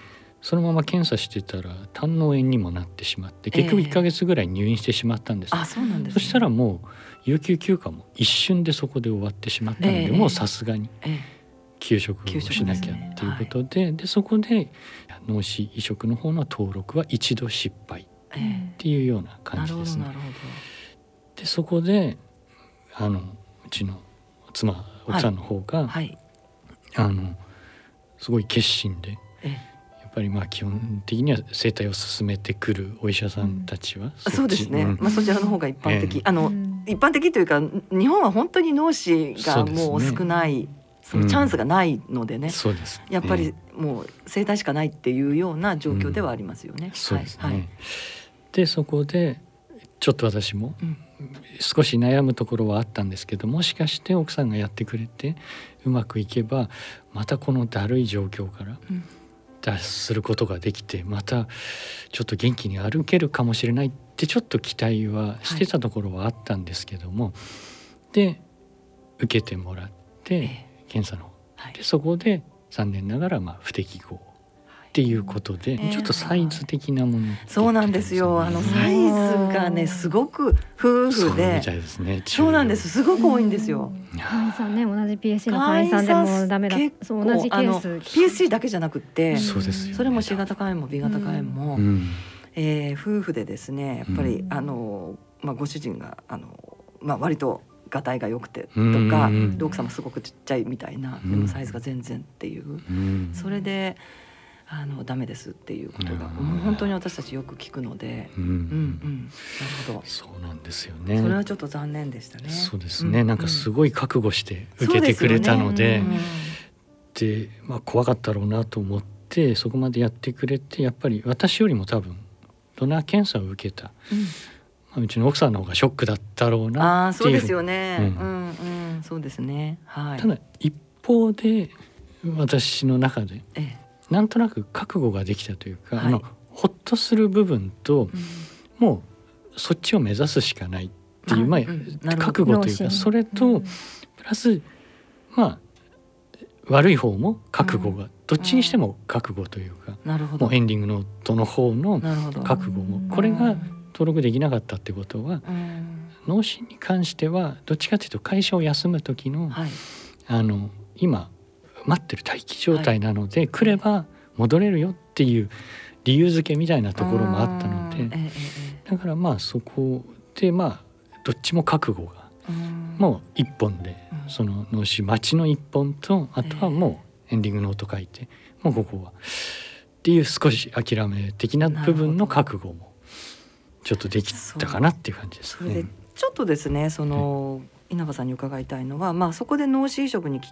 そのまま検査してたら胆の炎にもなってしまって結局ええ1ヶ月ぐらい入院してしまったんです、あそうなんです、そね、したらもう有給休暇も一瞬でそこで終わってしまったので、ええ。もうさすがにえ休職をしなきゃっていうことででそこで脳死移植の方の登録は一度失敗っええていうようなえ感なじですね。るほどな。るほでそこであのうちの妻奥さんの方が、どはい。あのすごい決心でええ。やっぱりまあ基本的には生態を進めてくるお医者さんたちは、っちあそうですね、ん。まあそちらの方が一般的、ええ。あの一般的というか日本は本当に脳死がもう少ないそのチャンスがないのでね、そうですね。やっぱりもう生態しかないっていうような状況ではありますよね。そうですね、はい。はい。でそこでちょっと私もうん少し悩むところはあったんですけどもしかして奥さんがやってくれてうまくいけばまたこのだるい状況からうん。脱することができてまたちょっと元気に歩けるかもしれないってちょっと期待はしてたところはあったんですけども、で受けてもらってええ。検査の方はいでそこで残念ながらまあ不適合っていうことで、ええちょっとサイズ的なものそうなんですよ。あのサイズがねすごく夫そうみ婦でたいですねそうなんです。すごく多いんですよ。会員さんね同じ PSC の会員さんでもダメだ。結構そう同じケース PSC だけじゃなくって、そうですよね。それも C 型肝炎も B 型肝炎も、うん。えー夫婦でですねやっぱり、うん。あのまあご主人があのまあ割とがたいが良くてとうんか、うん。で奥様すごくちっちゃいみたいな、うんでもサイズが全然っていう、うん。それであのダメですっていうことが、うん。もう本当に私たちよく聞くので、うん。うんうん、なるほそうなんですよど、ね。それはちょっと残念でしたね。そうですね、うんなんかすごい覚悟してうん受けてくれたので,、そうですよね。でまあ、怖かったろうなと思ってそこまでやってくれてやっぱり私よりも多分ドナー検査を受けた、うん。まあ、うちの奥さんの方がショックだったろうあなっていう。あそうですよね。ううんんうん、そうですね。はい。ただ一方で私の中でええなんとなく覚悟ができたというか、はい。あのほっとする部分とうん。もうそっちを目指すしかないっていう、まあうん。覚悟というかそれと、プラスまあ悪い方も覚悟が、どっちにしても覚悟というか、なるほど。もうエンディングノートの方の覚悟もこれが登録できなかったってことはうん。脳死に関してはどっちかというと会社を休む時のはい。あの今待ってる待機状態なので、来れば戻れるよっていう理由付けみたいなところもあったのでだからまあそこでまあどっちも覚悟がもう一本でうん。その脳死待ちの一本とあとはもうエンディングノート書いてもうここはっていう少し諦め的な部分の覚悟もちょっとできたかなっていう感じですね。ちょっとですねその稲葉さんに伺いたいのはまあそこで脳死移植にき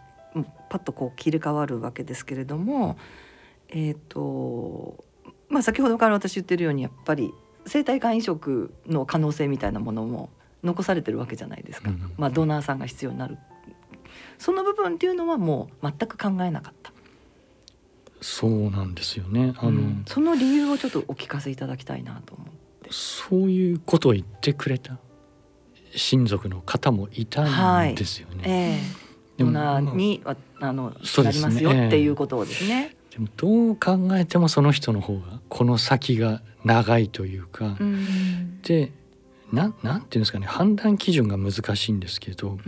パッとこう切り替わるわけですけれどもえっ、とまあ先ほどから私言ってるようにやっぱり生体肝移植の可能性みたいなものも残されてるわけじゃないですか、うんまあドナーさんが必要になる。その部分っていうのはもう全く考えなかった。そうなんですよね。あの、うん。その理由をちょっとお聞かせいただきたいなと思うそういうことを言ってくれた親族の方もいたんですよね。ええ。ドでもナーにうですね。なりますよっていうことをですね。でもどう考えてもその人の方がこの先が長いというか、うん。でなんなんていうんですかね判断基準が難しいんですけど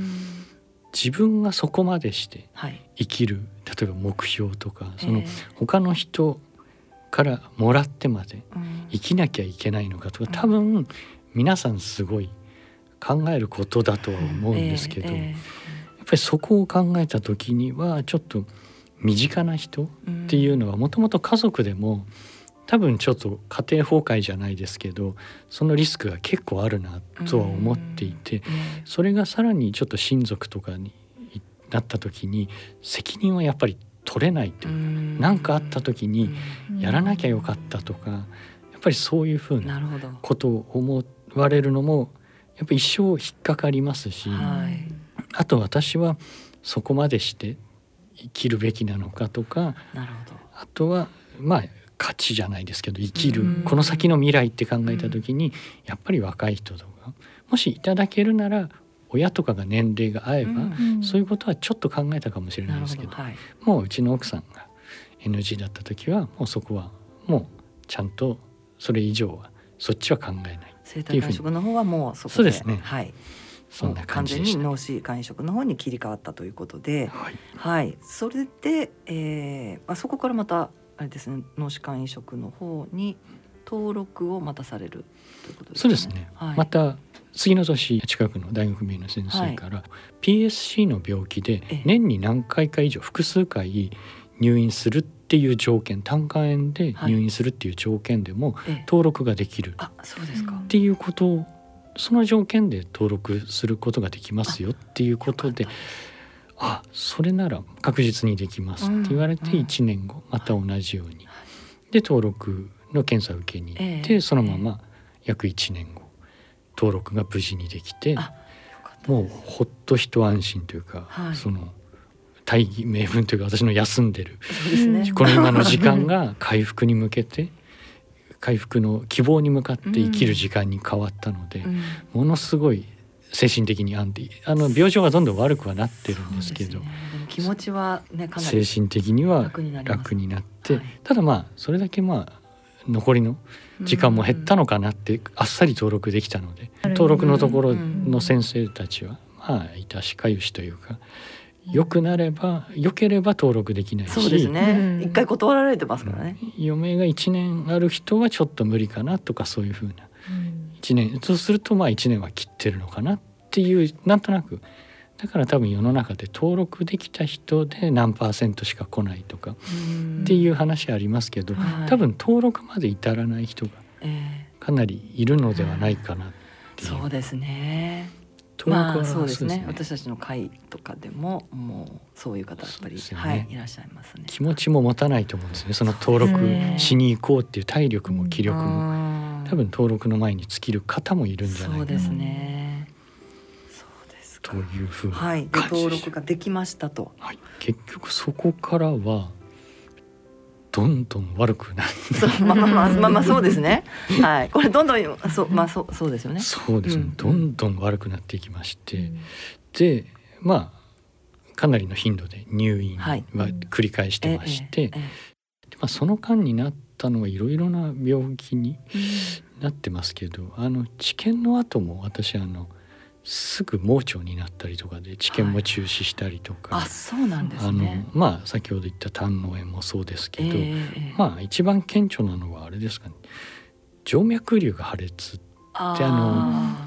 自分がそこまでしてはい。生きる例えば目標とかそのえ他の人からもらってまでえうん。生きなきゃいけないのかとか多分皆さんすごい考えることだとは思うんですけど、やっえぱりそこを考えた時にはちょっと身近な人えっていうのはもともと家族でも多分ちょっと家庭崩壊じゃないですけどそのリスクが結構あるなとは思っていてえそれがさらにちょっと親族とかになった時に責任はやっぱり取れないとえいう何かあった時にやらなきゃよかったとかやっぱりそういうふうな。ことを思われるのもやっぱり一生引っかかりますしはい。あと私はそこまでして生きるべきなのかとか。あとはまあ価値じゃないですけど生きるうんこの先の未来って考えた時にやっぱり若い人とかもしいただけるなら親とかが年齢が合えば、うんそういうことはちょっと考えたかもしれなないるですけど。はい。もううちの奥さんが NG だった時はもうそこはもうちゃんとそれ以上はそっちは考えない生体の方はもうそこで。そうですねはい。そんな感じでもう完。全に脳死肝移植の方に切り替わったということで。はい、はい、それで、えーまあ、そこからまたあれですね脳死肝移植の方に登録をまたされるということですね。そうですね、はい、また次の年近くの大学名の先生から、PSC の病気でええ年に何回か以上複数回入院するっていう条件胆管炎で入院するっていう条件でもええ登録ができるっあそうですか。ていうことをその条件で登録することができますよっていうことであそれなら確実にできますって言われてうん。うん1年後また同じように。で登録の検査を受けに行ってええそのまま約1年後登録が無事にできてもうほっと一安心というか、はい。その大義名分というか私の休んでる。この今の時間が回復に向けて回復の希望に向かって生きる時間に変わったので、うん。ものすごい精神的に安定。あの病状はどんどん悪くはなってるんですけどね。気持ちはねかなり精神的には楽になってはい。ただまあそれだけまあ残りの時間も減ったのかなってあっさり登録できたので登録のところの先生たちはまあ致しかゆしというか良くなれば良ければ登録できないそうですしね。うん。一回断られてますからね。余命が1年ある人はちょっと無理かなとかそういうふうな。1年そうするとまあ1年は切ってるのかなっていうなんとなく。だから多分世の中で登録できた人で何パーセントしか来ないとか。っていう話ありますけど、はい。多分登録まで至らない人がえかなりいるのではないかなっていう。えそうですね。登録はまあそうですね。そう私たちの会とかでももうそういう方やっぱり、ね。はいいらっしゃいますね。気持ちも持たないと思うんですね。その登録しに行こうっていう体力も気力も。多分登録の前に尽きる方もいるんじゃないかな。そうですね。そうですか。と。いうふうなはい、登録ができましたと。はい、結局そこからはどんどん悪くなる。まあまあまあまあまあそうですね。はい、これどんどんそうまあそうそうですよね。そうですね、うん。どんどん悪くなっていきまして、でまあかなりの頻度で入院ははい繰り返してまして、えええでまあ、その間になったのはいろいろな病気にえなってますけどあの治験の後も私あのすぐ盲腸になったりとかで治験も中止したりとか、あそうなんですあのね。まあ先ほど言った胆嚢炎もそうですけど、ええええ。まあ一番顕著なのはあれですかね。静脈瘤が破裂あであ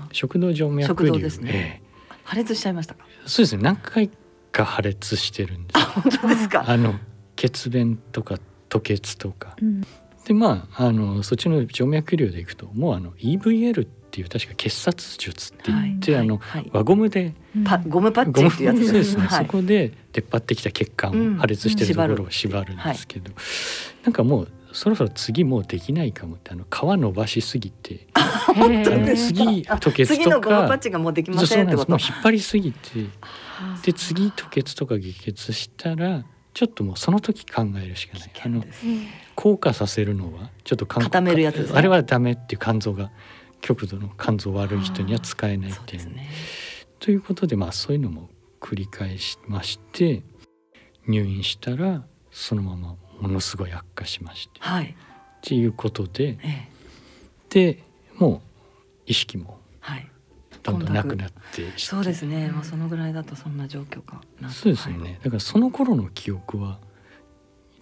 の食道静脈瘤。ですね。ええ。破裂しちゃいましたか？そうですね。何回か破裂してるんです。本当ですか？あの血便とか吐血とか。うん。でまああのそっちの静脈瘤でいくともうあの EVL っていう確か結紮術って言って、はいあのはい。輪ゴムでパゴムパッチンっていうやつですね、はい。そこで出っ張ってきた血管破裂してるところうんを縛るんですけど、なんかもうそろそろ次もうできないかもってあの皮伸ばしすぎて 次吐血次のとかゴムパッチンがもうできませってこと？なんんです。もう。引っ張りすぎてで次吐血とか下血したらちょっともうその時考えるしかない。あの硬化させるのはちょっと肝固めるやつですね。あれはダメっていう肝臓が極度の肝臓悪い人には使えないっていうそうね。ということでまあそういうのも繰り返しまして入院したらそのままものすごい悪化しましてはい。っていうことでええでもう意識もはい。どんどんなくなってそうですね。もうそのぐらいだとそんな状況かな。そうですよね、だからその頃の記憶は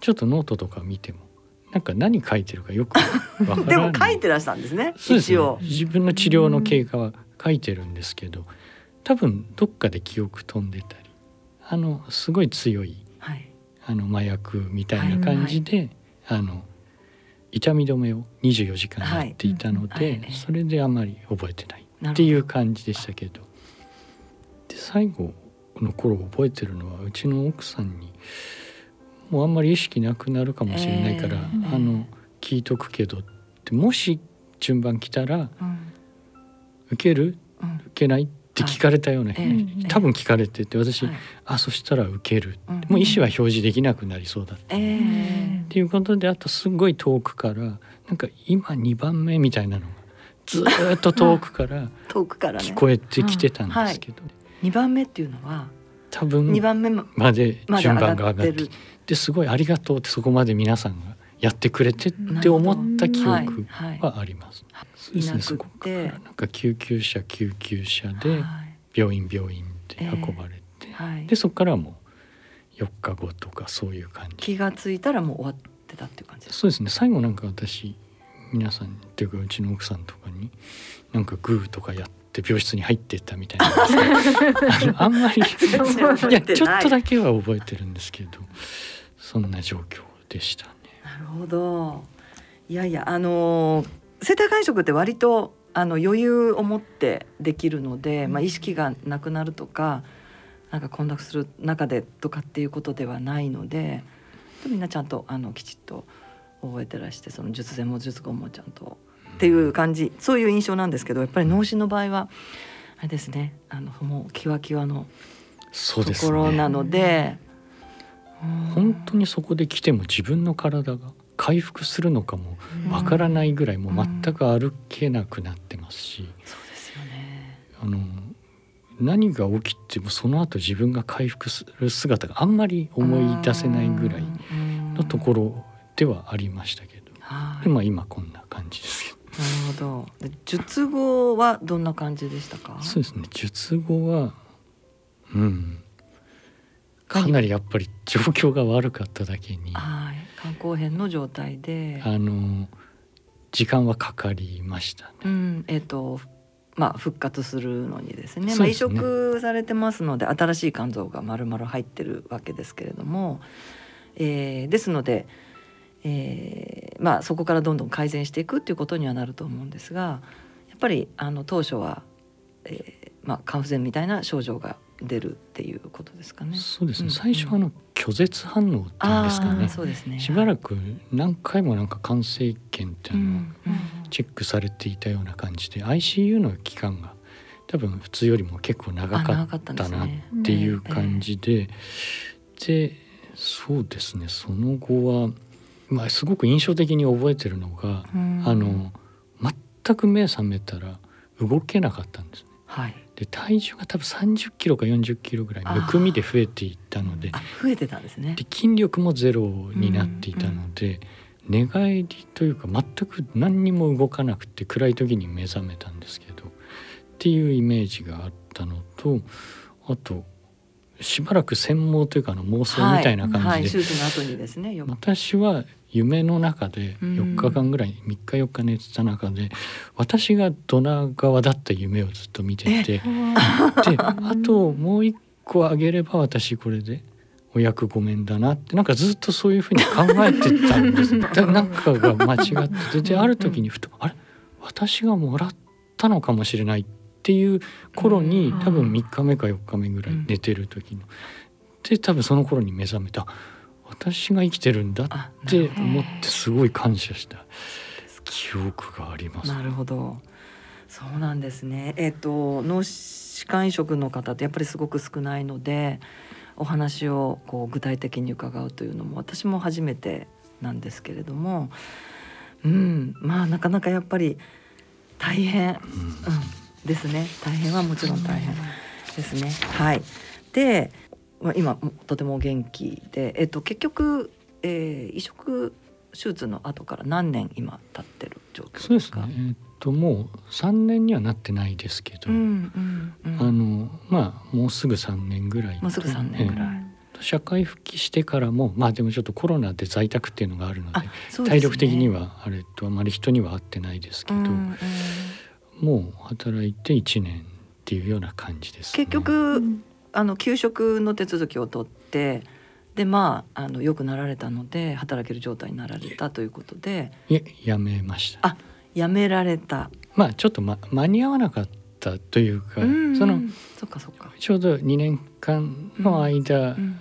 ちょっとノートとか見てもなんか何書いてるかよくわからでない。も書いてらしたんですね。そうですね。一応。自分の治療の経過は書いてるんですけど多分どっかで記憶飛んでたりあのすごい強いはい。あの麻薬みたいな感じで、あの痛み止めを24時間やっていたので、はい。はい。それであまり覚えてないっていう感じでしたけど。で最後の頃覚えてるのはうちの奥さんに「もうあんまり意識なくなるかもしれないから、えー。あの聞いとくけど」ってもし順番来たらうん「受ける？うん。受けない?」って聞かれたような、はい。ええ多分聞かれてて私、はい。あそしたら受ける、うん。もう意思は表示できなくなりそうだった。ええっていうことであとすごい遠くからなんか今2番目みたいなのがずーっと遠くから。聞こえてきてたんですけど、二番目っていうのは多分二番目ままで順番が上がってる。ですごいありがとうってそこまで皆さんがやってくれてって思った記憶はあります。そうですねそこからてなんか救急車救急車ではい。病院病院で運ばれて、はい。でそこからはもう4日後とかそういう感じ。気がついたらもう終わってたっていう感じです。そうですね。最後なんか私皆さんっていうかうちの奥さんとかになんかグーとかやって病室に入ってったみたいなんですけどあんまり いやちょっとだけは覚えてるんですけどそんな状況でしたね。なるほど。いやいやあのー生体感触って割とあの余裕を持ってできるので、まあ意識がなくなるとかなんか混濁する中でとかっていうことではないので、みんなちゃんとあのきちっと覚えてらしてその術前も術後もちゃんとっていう感じ。そういう印象なんですけどやっぱり脳死の場合はあれですね。あのもうキワキワのところなので。うん。本当にそこで来ても自分の体が回復するのかもわからないぐらいもう全く歩けなくなってますし、そうですよね。あの何が起きてもその後自分が回復する姿があんまり思い出せないぐらいのところではありましたけど、まあ今こんな感じですけど。なるほど。で術後はどんな感じでしたか？そうですね術後はうんかなりやっぱり状況が悪かっただけにはい。肝硬変の状態で。あの時間はかかりましたね。うん、えっ、と。まあ復活するのにですね。まあ移植されてますので新しい肝臓が丸々入ってるわけですけれども、えーですので、えーまあそこからどんどん改善していくっていうことにはなると思うんですが、やっぱりあの当初は、えーまあ肝不全みたいな症状が出るっていうことですかね。そうですね、うん最初はあの拒絶反応っていうんですかあねーそうですね。しばらく何回もなんか肝生検ってあの、うんうんチェックされていたような感じで ICU の期間が多分普通よりも結構長かったなっね。ていう感じで、でそうですねその後は、まあ、すごく印象的に覚えてるのが、うん。あの全く目覚めたら動けなかったんですね。はい。で体重が多分30キロか40キロぐらいむくみで増えていったのであ増えてたんですね。で筋力もゼロになっていたので、寝返りというか全く何にも動かなくて暗い時に目覚めたんですけどっていうイメージがあったのとあとしばらく専門というかあの妄想みたいな感じで、私は夢の中で4日間ぐらい3日4日寝てた中で私がドナー側だった夢をずっと見ててであともう一個あげれば私これでお役御免だなってなんかずっとそういうふうに考えてたんです。だなんかが間違っててである時にふとあれ？私がもらったのかもしれないっていう頃に多分3日目か4日目ぐらい寝てる時の。で多分その頃に目覚めた私が生きてるんだって思ってすごい感謝した記憶があります。なるほどそうなんですね。えっ、と脳歯間移植の方ってやっぱりすごく少ないのでお話をこう具体的に伺うというのも私も初めてなんですけれども、うん、まあなかなかやっぱり大変、うん、ですね。大変はもちろん大変ですね。はい。で、まあ今とてもお元気で、えっと結局、えー移植手術の後から何年今経ってる状況そうでか。ですすね。えっともう3年にはなってないですけど、うんうんうん。あのまあもうすぐ3年ぐらい。もうすぐ3年ぐらい。社会復帰してからもまあでもちょっとコロナで在宅っていうのがあるのでね体力的にはあれとあまり人には会ってないですけど、うんうんもう働いて1年っていうような感じです、ね。結局、あの休職の手続きを取ってでまああの良くなられたので働ける状態になられたということで。いえやめました。あ辞められた。まあちょっと、ま、間に合わなかったというか、うんそのそっかそっか。ちょうど2年間の間、うん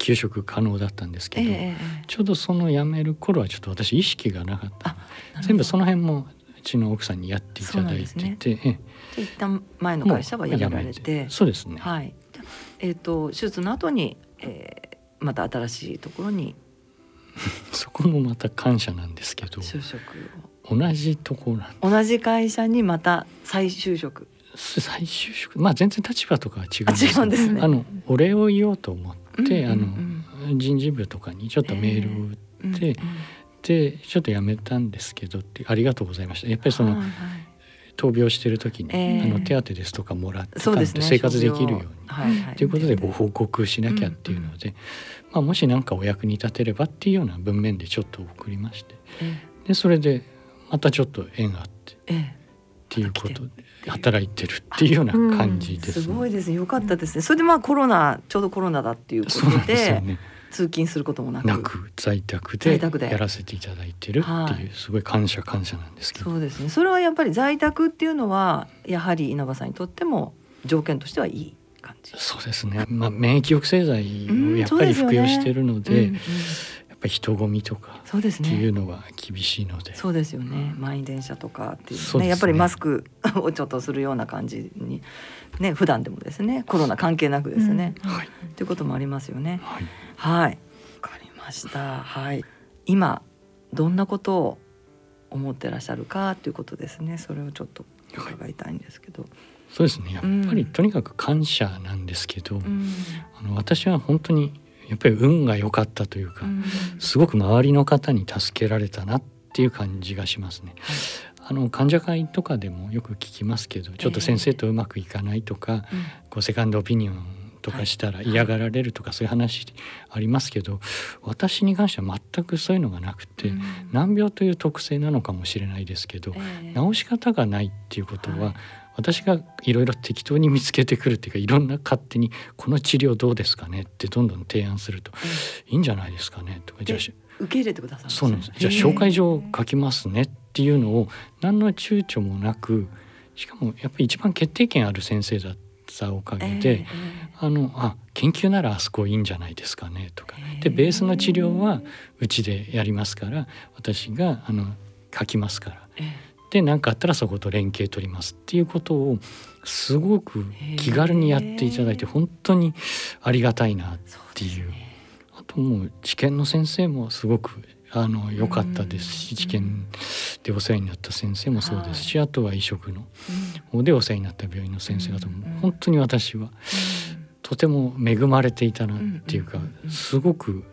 休職可能だったんですけど、えちょうどその辞める頃はちょっと私意識がなかった。全部その辺もうちの奥さんにやっていただいてて、えで一旦前の会社は辞められて、そうですね、はい。えっ、と手術の後に、えーまた新しいところに。そこもまた感謝なんですけど就職同じところなんを同じ会社にまた再就職。再就職？まあ全然立場とかは違うんあです違うんですね。あのお礼を言おうと思って、あの人事部とかにちょっとメールを打って、うんうん。でちょっと辞めたんですけどってありがとうございました。やっぱりその、はいはい闘病してる時に、ええあの手当ですとかもらってね。生活できるように。はいはい。ということでご報告しなきゃっていうので、まあ、もし何かお役に立てればっていうような文面でちょっと送りましてえでそれでまたちょっと縁があってっええていうことでて働いてるっていうような感じえです、すごいですね。よかったですね。それでまあコロナちょうどコロナだっていうことでですよね通勤することもなく。なく在宅で在宅でやらせていただいてるってはいいうすごい感謝感謝なんですけど、そうですね。それはやっぱり在宅っていうのはやはり稲葉さんにとっても条件としてはいい感じ。そうですね、まあ、免疫抑制剤うんをやっぱり服用してるので,、やっぱり人混みとかそうですっていうね。のは厳しいので、そうですよね。満員電車とかっていうねねやっぱりマスクをちょっとするような感じにね普段でもですねコロナ関係なくですね、はい。ということもありますよね。はい。はい、わかりました。はい、今どんなことを思ってらっしゃるかということですね。それをちょっと伺いたいんですけど。そうですね。やっぱりうん。とにかく感謝なんですけど、うん。あの私は本当にやっぱり運が良かったというか、うん。すごく周りの方に助けられたなっていう感じがしますね。あの患者会とかでもよく聞きますけどちょっと先生とうまくいかないとか、こうセカンドオピニオンとかしたら嫌がられるとかそういう話ありますけど私に関しては全くそういうのがなくて、うん。難病という特性なのかもしれないですけど、ええ。治し方がないっていうことは、はい。私がいろいろ適当に見つけてくるっていうかいろんな勝手に「この治療どうですかね?」ってどんどん提案すると「いいんじゃないですかね?」とか「じゃあし受け入れてくださるそうなんです。じゃあ紹介状書きますね」っていうのを何の躊躇もなくしかもやっぱり一番決定権ある先生だったおかげで、ええあのあ研究ならあそこいいんじゃないですかねとか。でベースの治療はうちでやりますから私があの書きますから。ええ。で何かあったらそこと連携取りますっていうことをすごく気軽にやっていただいて本当にありがたいなっていう。あともう治験の先生もすごくあの良かったです。しうん。治験でお世話になった先生もそうですし、あとは移植の方でお世話になった病院の先生方も、うん。本当に私はとても恵まれていたなっていうか、すごく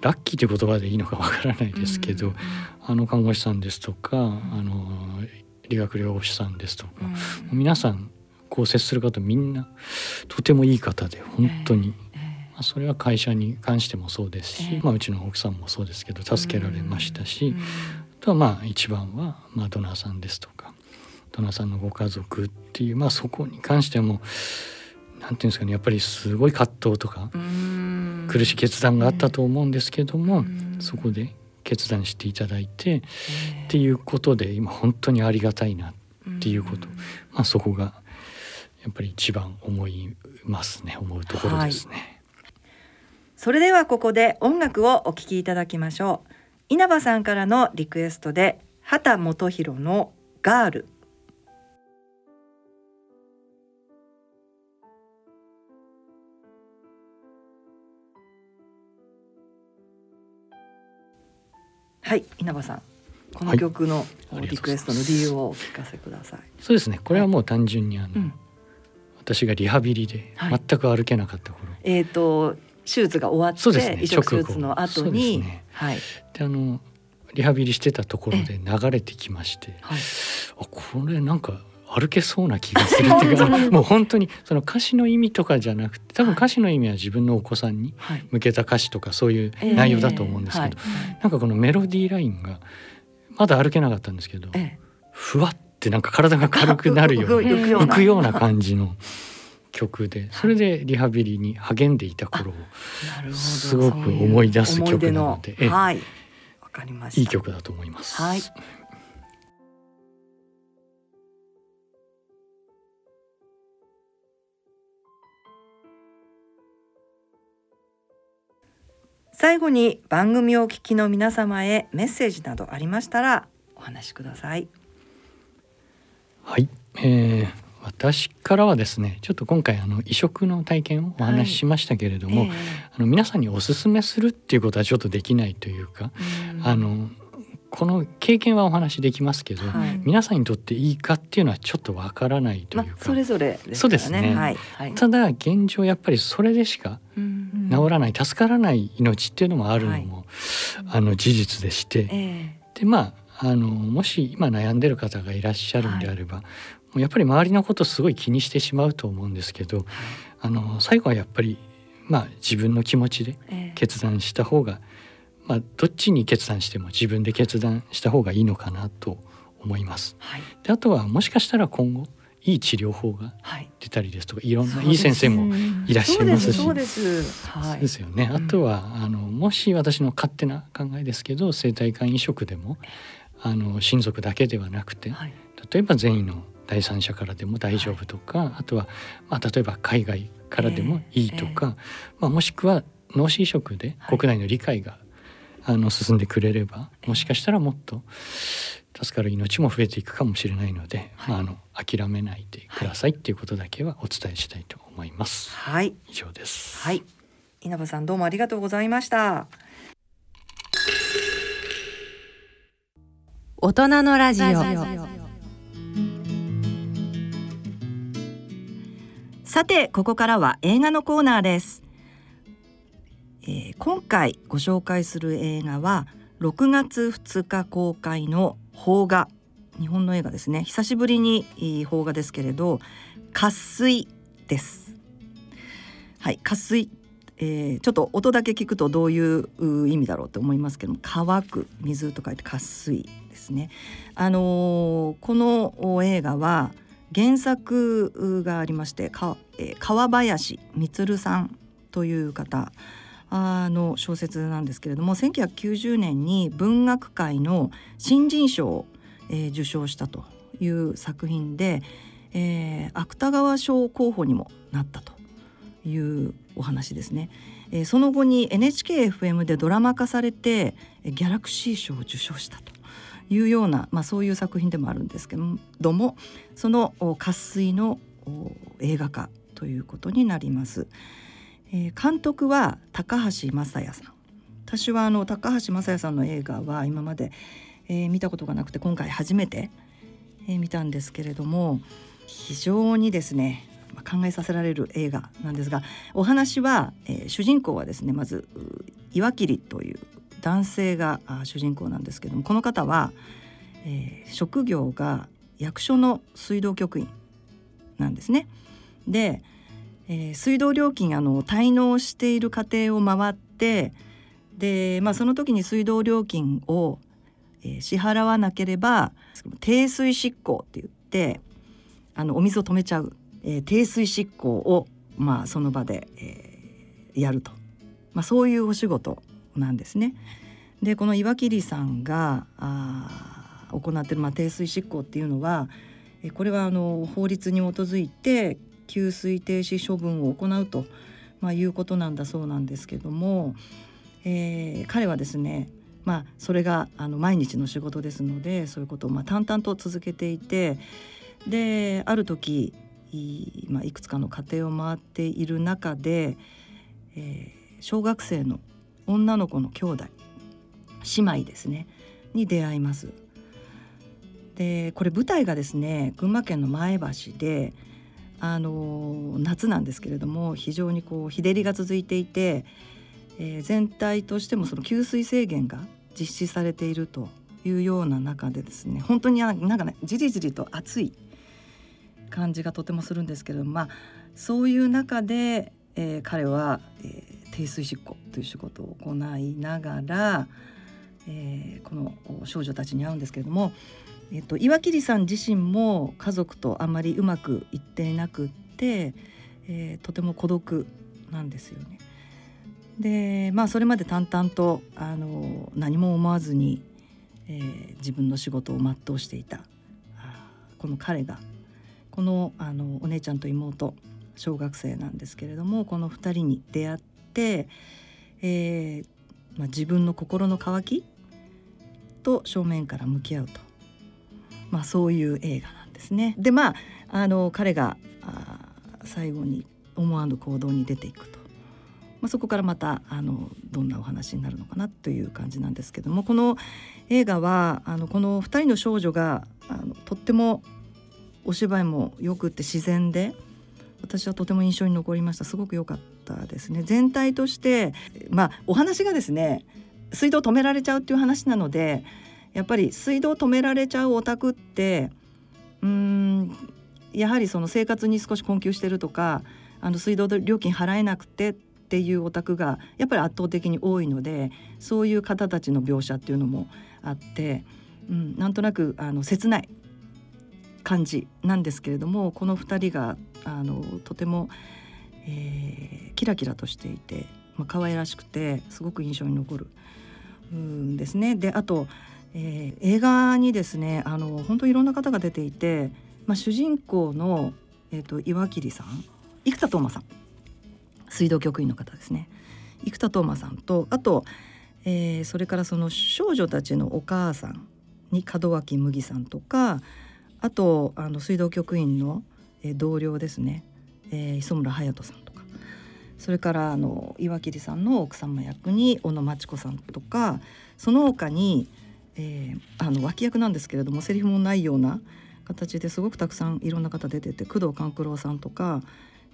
ラッキーという言葉でいいのかわからないですけど、あの看護師さんですとか、あの理学療法士さんですとか、皆さんこう接する方みんなとてもいい方で本当に、まあ、それは会社に関してもそうですし、ええ。まあ、うちの奥さんもそうですけど助けられましたし、あとはまあ一番はまあドナーさんですとかドナーさんのご家族っていう、まあ、そこに関してもなんていうんですかねやっぱりすごい葛藤とか苦しい決断があったと思うんですけども、そこで決断していただいて、っていうことで今本当にありがたいなっていうこと、まあ、そこがやっぱり一番思いますね思うところですね。それではここで音楽をお聴きいただきましょう。稲葉さんからのリクエストで畑基博のガール。はい稲葉さん。この曲のリクエストの理由をお聞かせください、そうですね。これはもう単純にあの、うん。私がリハビリではい。全く歩けなかった頃、えっ、と手術が終わって、移植手術の後に、ねはい。であのリハビリしてたところで流れてきまして、はい。あこれなんか歩けそうな気がするっていうか もう本当にその歌詞の意味とかじゃなくて多分歌詞の意味は自分のお子さんにはい。向けた歌詞とかそういう内容だと思うんですけど、ええはい。なんかこのメロディーラインがまだ歩けなかったんですけど、ええ。ふわってなんか体が軽くなるような。浮くような感じの曲でそれでリハビリに励んでいた頃をすごく思い出す曲なのではい。わかりました。いい曲だと思います。はい。最後に番組をお聞きの皆様へメッセージなどありましたらお話しください。はい、えー私からはですねちょっと今回あの移植の体験をお話ししましたけれども、えあの皆さんにお勧めするっていうことはちょっとできないというか、えあのこの経験はお話できますけど、はい。皆さんにとっていいかっていうのはちょっとわからないというか、まあそれぞれですね。そうですね。はい。はい。ただ現状やっぱりそれでしかうん。治らない、助からない命っていうのもあるのも、あの事実でして、えでまああのもし今悩んでる方がいらっしゃるんであれば、やっぱり周りのことすごい気にしてしまうと思うんですけどあの最後はやっぱり、まあ、自分の気持ちでえええ決断した方が、まあ、どっちに決断しても自分で決断した方がいいのかなと思います。はいであとはもしかしたら今後いい治療法がはい。出たりですとかいろんないい先生もいらっしゃいますしそうです。そうですはい。ですよね。うんあとはあのもし私の勝手な考えですけど生体肝移植でもあの親族だけではなくてはい。例えば善意の第三者からでも大丈夫とか、あとは、まあ、例えば海外からでもいいとか、まあ、もしくは脳死移植ではい国内の理解が、あの進んでくれればもしかしたらもっと助かる命も増えていくかもしれないので、はいまあ、あの諦めないでくださいっていうことだけはお伝えしたいと思います。はい。以上です。はい。稲葉さんどうもありがとうございました。大人のラジオさてここからは映画のコーナーです、えー今回ご紹介する映画は6月2日公開の邦画。日本の映画ですね。久しぶりに邦画ですけれど渇水です。はい渇水。えーちょっと音だけ聞くとどういう意味だろうと思いますけども乾く水と書いて渇水ですね。あのーこの映画は原作がありまして、えー川林充さんという方の小説なんですけれども1990年に文学界の新人賞を、えー受賞したという作品で、えー芥川賞候補にもなったというお話ですね。えーその後に NHKFM でドラマ化されてギャラクシー賞を受賞したというような、まあ、そういう作品でもあるんですけどもその渇水の映画化ということになります。えー監督は高橋雅也さん私はあの高橋雅也さんの映画は今まで、えー見たことがなくて今回初めて、えー見たんですけれども非常にですね考えさせられる映画なんですがお話は、えー主人公はですねまず岩切という男性が主人公なんですけどもこの方は、えー職業が役所の水道局員なんですね。で、えー水道料金あの滞納している家庭を回ってで、まあ、その時に水道料金を、えー支払わなければ低水執行って言ってあのお水を止めちゃう、えー低水執行を、まあ、その場で、えーやると、まあ、そういうお仕事なんですね。でこの岩切さんがあ行っている、まあ、低水執行っていうのはこれはあの法律に基づいて給水停止処分を行うと、まあ、いうことなんだそうなんですけども、えー彼はですねまあそれがあの毎日の仕事ですのでそういうことをまあ淡々と続けていてである時い,、まあ、いくつかの家庭を回っている中で、えー小学生の女の子の兄弟姉妹ですねに出会います。でこれ舞台がですね群馬県の前橋であの夏なんですけれども非常にこう日照りが続いていて、えー全体としてもその給水制限が実施されているというような中でですね本当になんかねじりじりと暑い感じがとてもするんですけれども、まあ、そういう中で、えー彼は、えー低水執行という仕事を行いながら、えーこの少女たちに会うんですけれども、えっと、岩切さん自身も家族とあまりうまくいっていなくって、えーとても孤独なんですよね。でまあそれまで淡々とあの何も思わずに、えー自分の仕事を全うしていたこの彼がこのあのお姉ちゃんと妹小学生なんですけれどもこの2人に出会って、えーまあ、自分の心の渇きと正面から向き合うと、まあ、そういう映画なんですね。でまああの彼があ最後に思わぬ行動に出ていくと、まあ、そこからまたあのどんなお話になるのかなという感じなんですけどもこの映画はあのこの2人の少女があのとってもお芝居もよくって自然で私はとても印象に残りました。すごく良かったですね。全体としてまあお話がですね水道止められちゃうっていう話なのでやっぱり水道止められちゃうお宅ってうんやはりその生活に少し困窮してるとかあの水道料金払えなくてっていうお宅がやっぱり圧倒的に多いのでそういう方たちの描写っていうのもあって、うん、なんとなくあの切ない感じなんですけれどもこの2人があのとても、えーキラキラとしていて、まあ可愛らしくてすごく印象に残るんですね。であと、えー映画にですねあの本当いろんな方が出ていて、まあ、主人公の、えー、と岩切さん生田斗真さん水道局員の方ですね。生田斗真さんとあと、えーそれからその少女たちのお母さんに門脇麦さんとかあとあの水道局員の、えー同僚ですね、えー磯村勇斗さんとか。それからあの岩切さんの奥様役に小野真知子さんとかその他に、えーあの脇役なんですけれどもセリフもないような形ですごくたくさんいろんな方出てて工藤官九郎さんとか、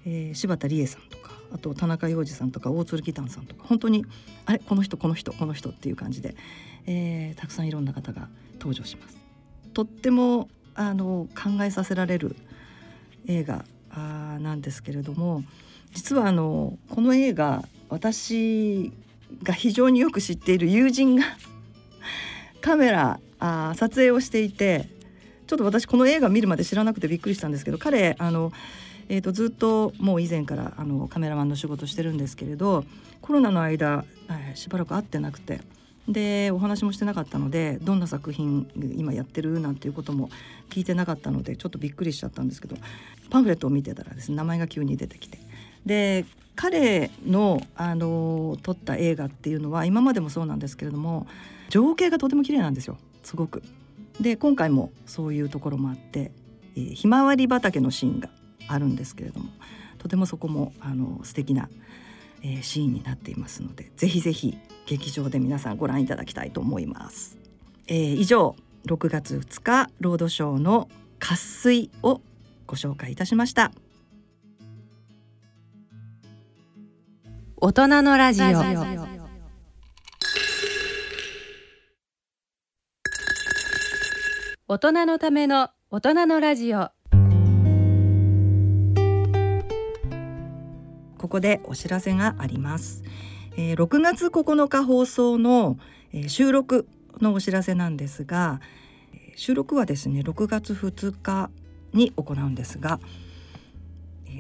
えー柴田理恵さんとかあと田中洋次さんとか大鶴義丹さんとか本当にあれこの人この人この人っていう感じで、えーたくさんいろんな方が登場します。とってもあの考えさせられる映画あなんですけれども実はあのこの映画私が非常によく知っている友人がカメラあ撮影をしていてちょっと私この映画見るまで知らなくてびっくりしたんですけど彼あの、えー、とずっともう以前からあのカメラマンの仕事してるんですけれどコロナの間、えーしばらく会ってなくてでお話もしてなかったのでどんな作品今やってるなんていうことも聞いてなかったのでちょっとびっくりしちゃったんですけどパンフレットを見てたらですね名前が急に出てきて。で彼の、あの撮った映画っていうのは今までもそうなんですけれども情景がとても綺麗なんですよすごく。で今回もそういうところもあって、えーひまわり畑のシーンがあるんですけれどもとてもそこもあの素敵な、えーシーンになっていますのでぜひぜひ劇場で皆さんご覧いただきたいと思います。えー、以上6月2日ロードショーの渇水をご紹介いたしました大人のラジオ。大人のための大人のラジオ。ここでお知らせがあります、えー、6月9日放送の、えー、収録のお知らせなんですが収録はですね6月2日に行うんですが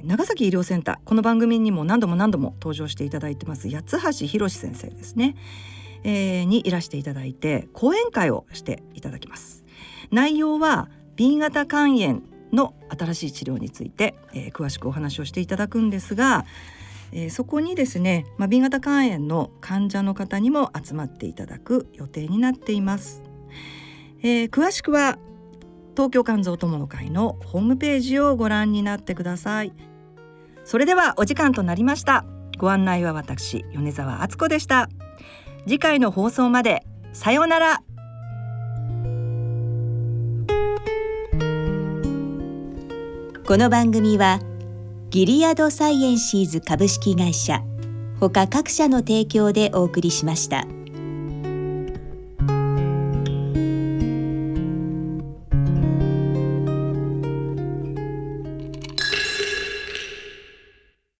長崎医療センターこの番組にも何度も何度も登場していただいてます八橋博先生ですね、えーにいらしていただいて講演会をしていただきます。内容は B 型肝炎の新しい治療について、えー詳しくお話をしていただくんですが、えーそこにですね、まあ、B 型肝炎の患者の方にも集まっていただく予定になっています、えー詳しくは東京肝臓友の会のホームページをご覧になってください。それではお時間となりました。ご案内は私米澤敦子でした。次回の放送までさようなら。この番組はギリアドサイエンシーズ株式会社ほか各社の提供でお送りしました。